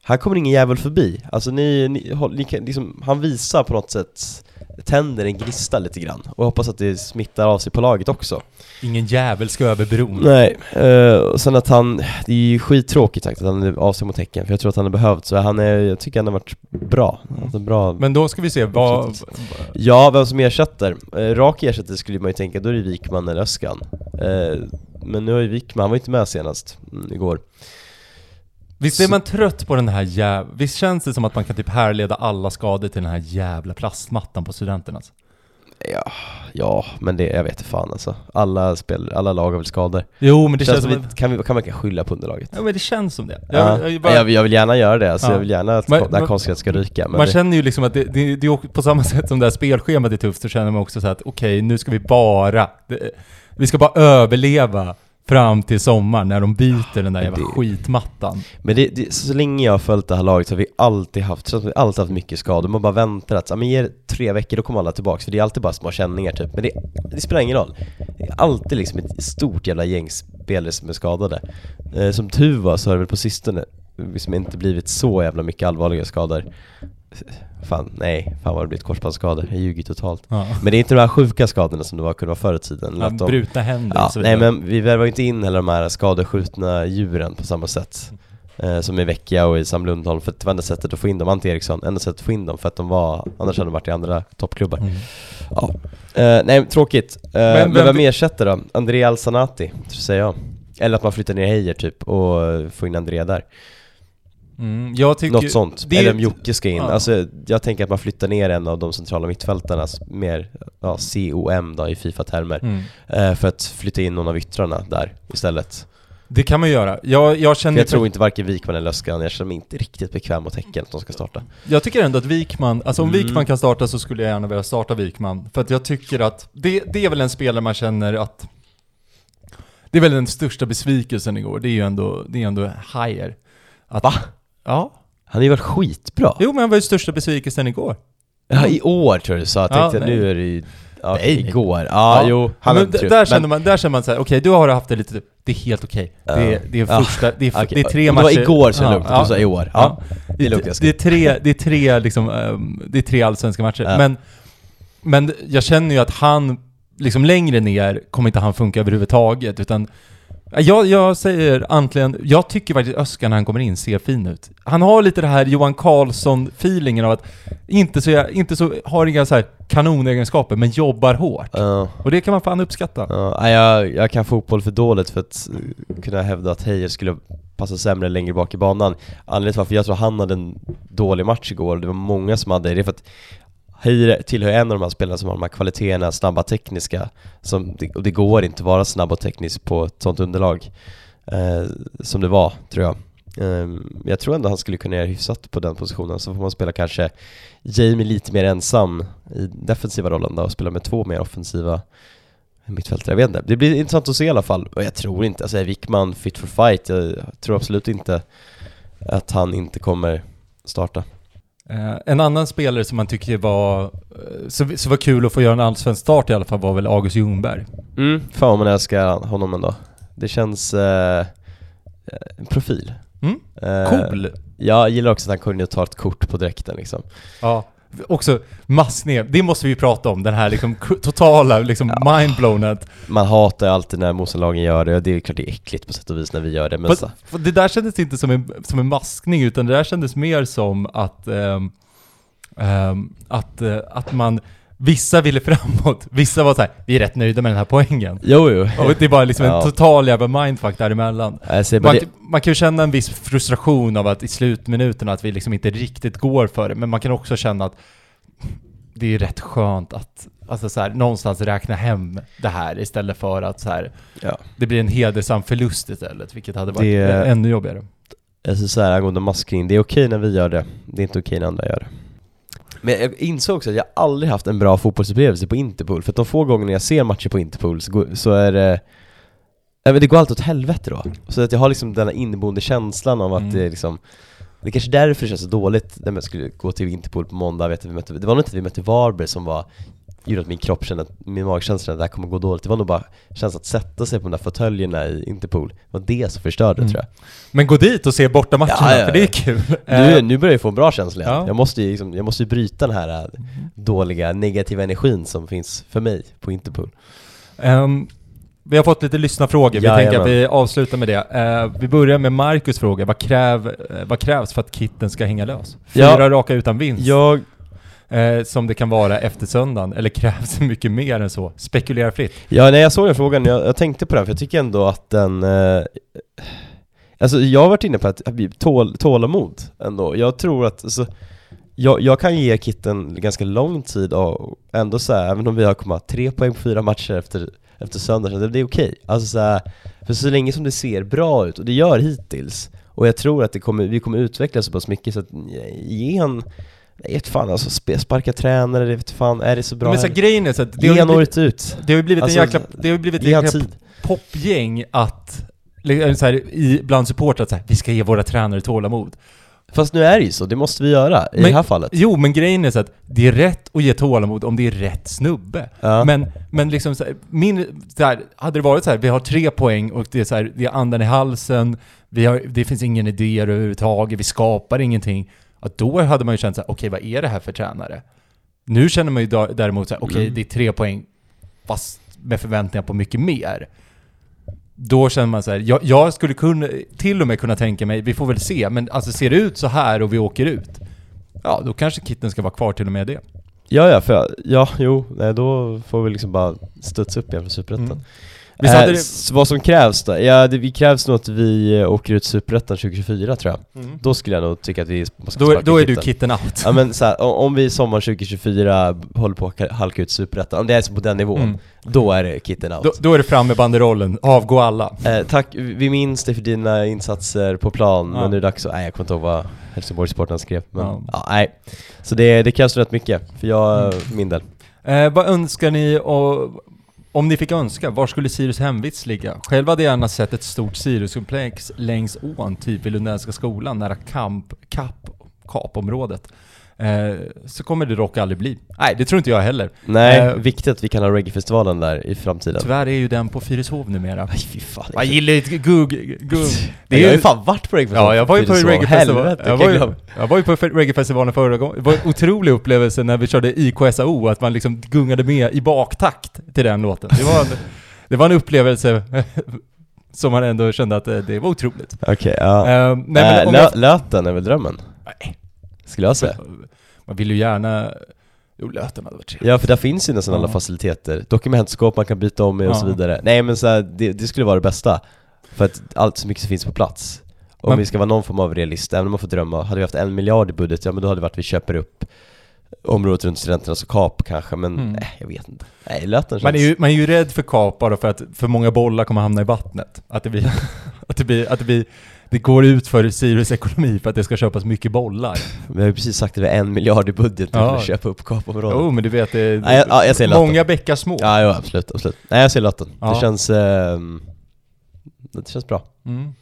här kommer ingen jävel förbi. Alltså ni, ni, ni kan, liksom, han visar på något sätt tänder en gnista lite grann och hoppas att det smittar av sig på laget också. Ingen jävel ska över bron. Nej, eh, och sen att han, det är ju skittråkigt sagt att han är av sig mot Häcken för jag tror att han har behövt så han är, jag tycker han har varit bra. En bra Men då ska vi se vad... Ja, vem som ersätter? Eh, rak ersättare skulle man ju tänka, då är det Wikman eller Öskan. Eh, men nu har ju Wikman, han var ju inte med senast, mm, igår. Visst är man trött på den här jävla... Visst känns det som att man kan typ härleda alla skador till den här jävla plastmattan på studenternas? Ja, ja men det, jag vet inte fan alltså. Alla, spel, alla lag har väl skador. Jo, men det känns, som som... vi, kan vi kan verkligen skylla på underlaget? Ja, men det känns som det. Ja. Jag, Jag, jag, bara- jag, vill gärna göra det, alltså Ja. jag vill gärna att Men- det här konstgräset ska ryka man det, känner ju liksom att det, det, det på samma sätt som det här spelschemat är tufft så känner man också så att okej, nu ska vi bara... Det, vi ska bara överleva fram till sommaren när de byter den där jävla det- skitmattan. men det, det, så länge jag har följt det här laget så har vi alltid haft, så att vi alltid haft mycket skador. Man bara väntar att, ja, men ge det tre veckor, då kommer alla tillbaks. För det är alltid bara små känningar typ. Men det, det spelar ingen roll. Det är alltid liksom ett stort jävla gäng spelare som är skadade. Eh, som tur var så har det väl på sistone liksom inte blivit så jävla mycket allvarliga skador. Fan, nej, fan vad det blivit korsbandsskador. Jag ljuger totalt. Ja. Men det är inte de här sjuka skadorna som det var kunde vara förr i tiden. Ja, att de- brutna händer Ja, så nej vidare. men vi värvar ju inte in heller de här skadeskjutna djuren på samma sätt eh, Som i Vecchia och i Sam Lundholm, för det var enda sättet att få in dem, Ante Eriksson, enda sättet att få in dem för att de var, annars hade de varit i andra toppklubbar Mm. Ja, eh, nej tråkigt. Eh, men vem- vem ersätter då? André Alsanati, säger jag Eller att man flyttar ner Heijer typ och får in André där Mm, jag tycker... Något sånt, det eller om Jocke ska in. Ja. Alltså, jag tänker att man flyttar ner en av de centrala mittfältarna, mer ja, COM då i Fifa-termer Mm. eh, För att flytta in någon av yttrarna där istället Det kan man göra. Jag, jag För känner... jag tror inte varken Wikman eller Öskan, jag känner mig inte riktigt bekväm mot Häcken att de ska starta Jag tycker ändå att Wikman, alltså om Mm. Wikman kan starta så skulle jag gärna vilja starta Wikman. För att jag tycker att, det, det är väl en spelare man känner att det är väl den största besvikelsen igår, det är ju ändå, det är ändå Hajer. Att, Va? Ja. Han har ju varit skitbra! Jo men han var ju största besvikelsen igår. Ja, i år tror jag du sa, jag Ja, tänkte nej. nu är det ju... Ja, Nej. igår, ja, jo, han men där, känner man, där känner man såhär, okej du har haft det lite, det är helt okej. Det, är, det är Ja. första, det är, Okej, det är tre det matcher. var igår så lugnt, du sa i år. Ja, det, det är, låter jag det är tre, det är tre liksom, ehm, det är tre allsvenska matcher. Ja. Men, men jag känner ju att han, liksom längre ner kommer inte han funka överhuvudtaget, utan jag, jag säger antingen, jag tycker faktiskt Öskan när han kommer in ser fin ut. Han har lite det här Johan Karlsson-feelingen av att inte så, inte så, har inga så här kanonegenskaper, men jobbar hårt. Ja, Och det kan man fan uppskatta. nej, jag, jag kan fotboll för dåligt för att kunna hävda att Heijer skulle passa sämre längre bak i banan Anledningen till varför jag tror han hade en dålig match igår, det var många som hade det, det är för att Heijer tillhör en av de här spelarna som har de här kvaliteterna, snabba tekniska som, det- Och det går inte att vara snabb och teknisk på ett sånt underlag eh, Som det var, tror jag Eh, jag tror ändå han skulle kunna göra hyfsat på den positionen, så får man spela kanske Jamie lite mer ensam i defensiva rollen då och spela med två mer offensiva mittfältare, jag vet inte. Det blir intressant att se i alla fall, och jag tror inte, alltså är Wickman fit for fight? Jag tror absolut inte att han inte kommer starta. Eh, en annan spelare som man tycker var, eh, så, så var kul att få göra en allsvensk start i alla fall var väl August Ljungberg. Mm, fan vad man älskar honom ändå. Det känns... Eh, en profil. Mm. Eh, Cool! Jag gillar också att han kunde ta ett kort på dräkten liksom. Ja. Också massning, det måste vi prata om, den här liksom totala liksom mindblown att Man hatar alltid när motståndarlagen gör det och det är klart det är äckligt på sätt och vis när vi gör det men Fast, så, det där kändes inte som en, som en maskning utan det där kändes mer som att ehm, ehm, att, eh, att man Vissa ville framåt, vissa var så här, vi är rätt nöjda med den här poängen. Jo jo. Och det är bara liksom Ja. en total jävla mindfuck däremellan. Bara Man, det, man kan ju känna en viss frustration av att i slutminuterna att vi liksom inte riktigt går för det, men man kan också känna att det är rätt skönt att alltså så här, någonstans räkna hem det här istället för att så här, Ja. det blir en hedersam förlust istället, vilket hade varit Det- ännu jobbigare. alltså så här, angående maskning, det är okej när vi gör det, det är inte okej när andra gör det. Men jag insåg också att jag aldrig haft en bra fotbollsupplevelse på Interpol, för att de få gångerna jag ser matcher på Interpol så, går, så är det men det går alltid åt helvete då. Så att jag har liksom den här inneboende känslan av att Mm. det är liksom Det är kanske därför det känns så dåligt när jag skulle gå till Interpol på måndag, vet att vi mötte, det var nog inte att vi mötte Varberg som var gjorde att min kropp kände att, min magkänsla att det här kommer gå dåligt. Det var nog bara känslan att sätta sig på de där fåtöljerna i Interpol. Det var det som förstörde Mm. tror jag. Men gå dit och se borta matcherna, Ja, ja, ja. för det är kul. Nu, Eh, nu börjar jag få en bra känsla. Ja. Jag måste ju liksom, jag måste ju bryta den här äh, dåliga, negativa energin som finns för mig på Interpol. Ehm, vi har fått lite lyssnarfrågor, vi tänker att vi avslutar med det. Eh, vi börjar med Marcus fråga, vad, kräv, eh, vad krävs för att kitten ska hänga lös? Fyra raka utan vinst, Jag, eh, som det kan vara efter söndagen, eller krävs det mycket mer än så? Spekulera fritt. ja, när jag såg den frågan, jag, jag tänkte på den för jag tycker ändå att den eh, Alltså jag har varit inne på att vi tål, tålamod ändå. Jag tror att, alltså, jag, jag kan ge Kitten ganska lång tid och ändå så här, även om vi har kommit tre poäng på fyra matcher efter, efter söndag, så det, det är okej. Alltså så här, för så länge som det ser bra ut, och det gör hittills, och jag tror att det kommer, vi kommer utvecklas så pass mycket så att ge honom jag vet fan alltså, sparka tränare, det vet fan, är det så bra? Men så här, grejen är så att det har, en blivit, ut. det har ju blivit Alltså, en jäkla, det har blivit han jäkla popgäng att, så här, i, bland supportrar att så här, vi ska ge våra tränare tålamod. Fast nu är det ju så, det måste vi göra i Men- det här fallet. Jo, men grejen är så att det är rätt att ge tålamod om det är rätt snubbe. Ja. Men, men liksom så här, min, så här, hade det varit så här, vi har tre poäng och det är så här, det är andan i halsen, vi har, det finns ingen idé överhuvudtaget, vi skapar ingenting. Då hade man ju känt så här, okej vad är det här för tränare? Nu känner man ju däremot så här, okej Mm. det är tre poäng, fast med förväntningar på mycket mer. Då känner man så här, jag, jag skulle kunna, till och med kunna tänka mig, vi får väl se, men alltså ser det ut så här och vi åker ut, ja då kanske kitten ska vara kvar till och med det. Ja, ja, för jag, ja, jo, nej, då får vi liksom bara studsa upp igen för Superettan. Mm. Eh, det- vad som krävs då? Ja, det krävs nog att vi eh, åker ut Superettan 2024 tror jag. Då skulle jag nog tycka att vi Mm. Då, är- då är du Kitten. kitten out. Ja men så här, om vi sommar 2024 håller på att halka ut Superettan, om det är så på den nivån, Mm. då är det kitten out. Då, då är det fram med banderollen, avgå alla. Eh, tack, vi minns dig för dina insatser på plan, Ja. men nu är det dags att, nej jag kommer inte ihåg vad Helsingborgssporten skrev, men Ja. ja. nej. Så det, det krävs rätt mycket, för jag, Mm. min del. Eh, vad önskar ni och om ni fick önska, var skulle Sirius hemvist ligga? Själv hade jag gärna sett ett stort Siriuskomplex längs ån, typ i Lundellska skolan, nära kamp, Kapp... kapområdet. Eh, så kommer det dock aldrig bli. Nej, det tror inte jag heller. Nej, Eh, viktigt att vi kan ha reggae-festivalen där i framtiden. Tyvärr är ju den på Fyrishov numera. Nej fy fan. Jag gillar ett gugg, gugg. Det jag har ju fan varit på reggae-festivalen Ja, jag var ju på reggae-festivalen. Jag var ju, glömma. jag var ju på reggae-festivalen förra gången. Det var en otrolig upplevelse när vi körde IKSAO, att man liksom gungade med i baktakt till den låten. Det var en, det var en upplevelse som man ändå kände att eh, det var otroligt. Okej, ja. Eh, nej, men äh, lö, jag, Löten är väl drömmen? Nej. Skulle jag säga. man vill ju gärna... Jo, Löten hade varit trevligt. Ja för där finns ju nästan alla faciliteter, dokumentskåp man kan byta om med och så vidare. Nej men så här, det, det skulle vara det bästa. För att allt så mycket som finns på plats. Om Men- vi ska vara någon form av realist, även om man får drömma Hade vi haft en miljard i budget, ja men då hade det varit att vi köper upp Området runt studenternas kap kanske, men Mm. nej jag vet inte Nej Löten känns... Man är, ju, man är ju rädd för kap bara för att för många bollar kommer hamna i vattnet. Att det blir... att det blir... Att det blir det går ut för Sirius ekonomi för att det ska köpas mycket bollar. Vi har ju precis sagt att vi har en miljard i budget Ja. för att köpa upp kapområden Jo, men du vet, det Nej, jag- ja, jag Löten. många bäckar små. Ja, jo, absolut, absolut Nej jag säger Löten, Ja. det känns... ehm, det känns bra Mm.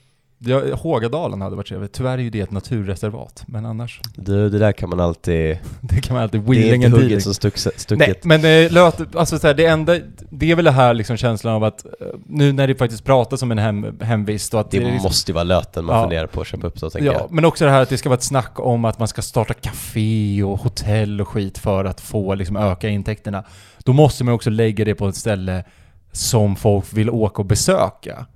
Ja, Hågadalen hade varit trevligt. Tyvärr är ju det ett naturreservat, men annars... Du, det där kan man alltid... Det kan man alltid Det är inte hugget som stuck, Nej, stucket men eh, löt, alltså så här, det enda, det är väl det här liksom känslan av att eh, nu när det faktiskt pratas om en hem, hemvist och att Det är liksom, måste ju vara löten man Ja. funderar på att köpa upp så tänker Ja, jag men också det här att det ska vara ett snack om att man ska starta café och hotell och skit för att få liksom öka intäkterna. Då måste man också lägga det på ett ställe som folk vill åka och besöka.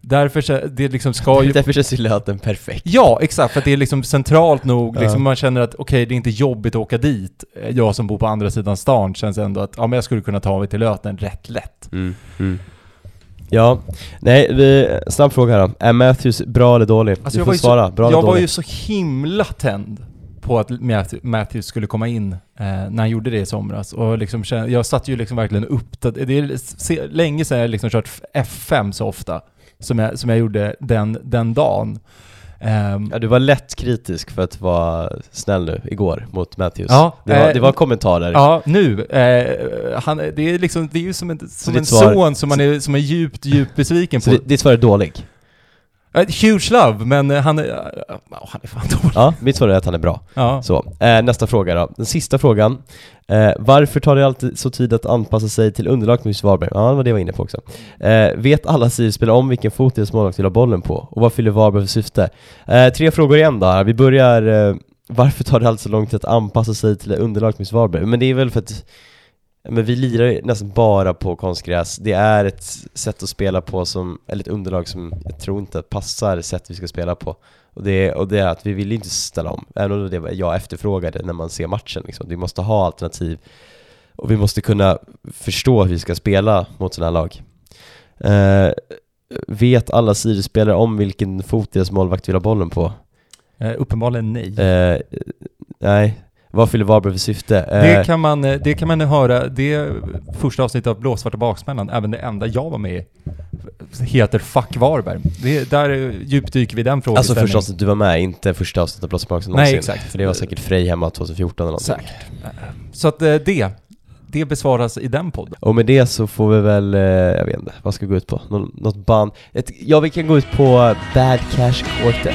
Därför så, det liksom ska ju... Därför känns ju löten perfekt Ja, exakt. För att det är liksom centralt nog. Ja. Liksom man känner att okej, det är inte jobbigt att åka dit. Jag som bor på andra sidan stan känns ändå att ja, men jag skulle kunna ta mig till Löten rätt lätt. mm. Mm. Ja, nej, vi, snabb fråga här då. Är Matthews bra eller dålig? Alltså, du jag får var ju svara, så, bra jag eller var dålig? ju så himla tänd på att Matthew- Matthews skulle komma in eh, när han gjorde det i somras. Och liksom, jag satt ju liksom verkligen uppdaterad. Det är länge sedan jag liksom kört F5 så ofta som jag, som jag gjorde den, den dagen. Ehm, Ja, du var lätt kritisk för att vara snäll nu, igår, mot Matthews Ja, det, var, eh, det var kommentarer Ja, nu. Eh, han, det är liksom, det är ju som en, som en svar- son som man är, som är djupt, djupt besviken Så på. ditt- ditt svar är dålig? Huge love, men eh, han är... Uh, han är fan dålig. Ja, mitt svar är att han är bra. Ja. Så, eh, nästa fråga då. Den sista frågan. Eh, varför tar det alltid så tid att anpassa sig till underlaget med Varberg? Ja, det var det jag var inne på också. Eh, vet alla Sirius-spelare om vilken fot deras målvakt vill ha bollen på? Och vad fyller Varberg för syfte? Eh, tre frågor igen då. Vi börjar... Varför tar det alltid så lång tid att anpassa sig till underlaget med Varberg? Men det är väl för att men vi lirar nästan bara på konstgräs. Det är ett sätt att spela på som, eller ett underlag som jag tror inte passar sätt vi ska spela på. Och det, och det är att vi vill inte ställa om, även om det var jag efterfrågade när man ser matchen liksom. Vi måste ha alternativ och vi måste kunna förstå hur vi ska spela mot sådana här lag. Eh, vet alla Sirius-spelare om vilken fot deras målvakt vill ha bollen på? Eh, uppenbarligen nej. Eh, nej, vad fyller Varberg för syfte? Det Eh, kan, man, det kan man höra, det första avsnittet av Blåsvarta baksmällan, även det enda jag var med i, heter Fuck Varberg. Det, där djupdyker vi den Alltså frågeställningen. första avsnittet du var med, inte första avsnittet av Blåsmark Nej, exakt. För det var säkert Frej hemma 2014 eller någonting. Säkert. Så att eh, det, det besvaras i den podden. Och med det så får vi väl, eh, jag vet inte, vad ska vi gå ut på? Nå- något band? Ett, ja, vi kan gå ut på Bad Cash Quartet.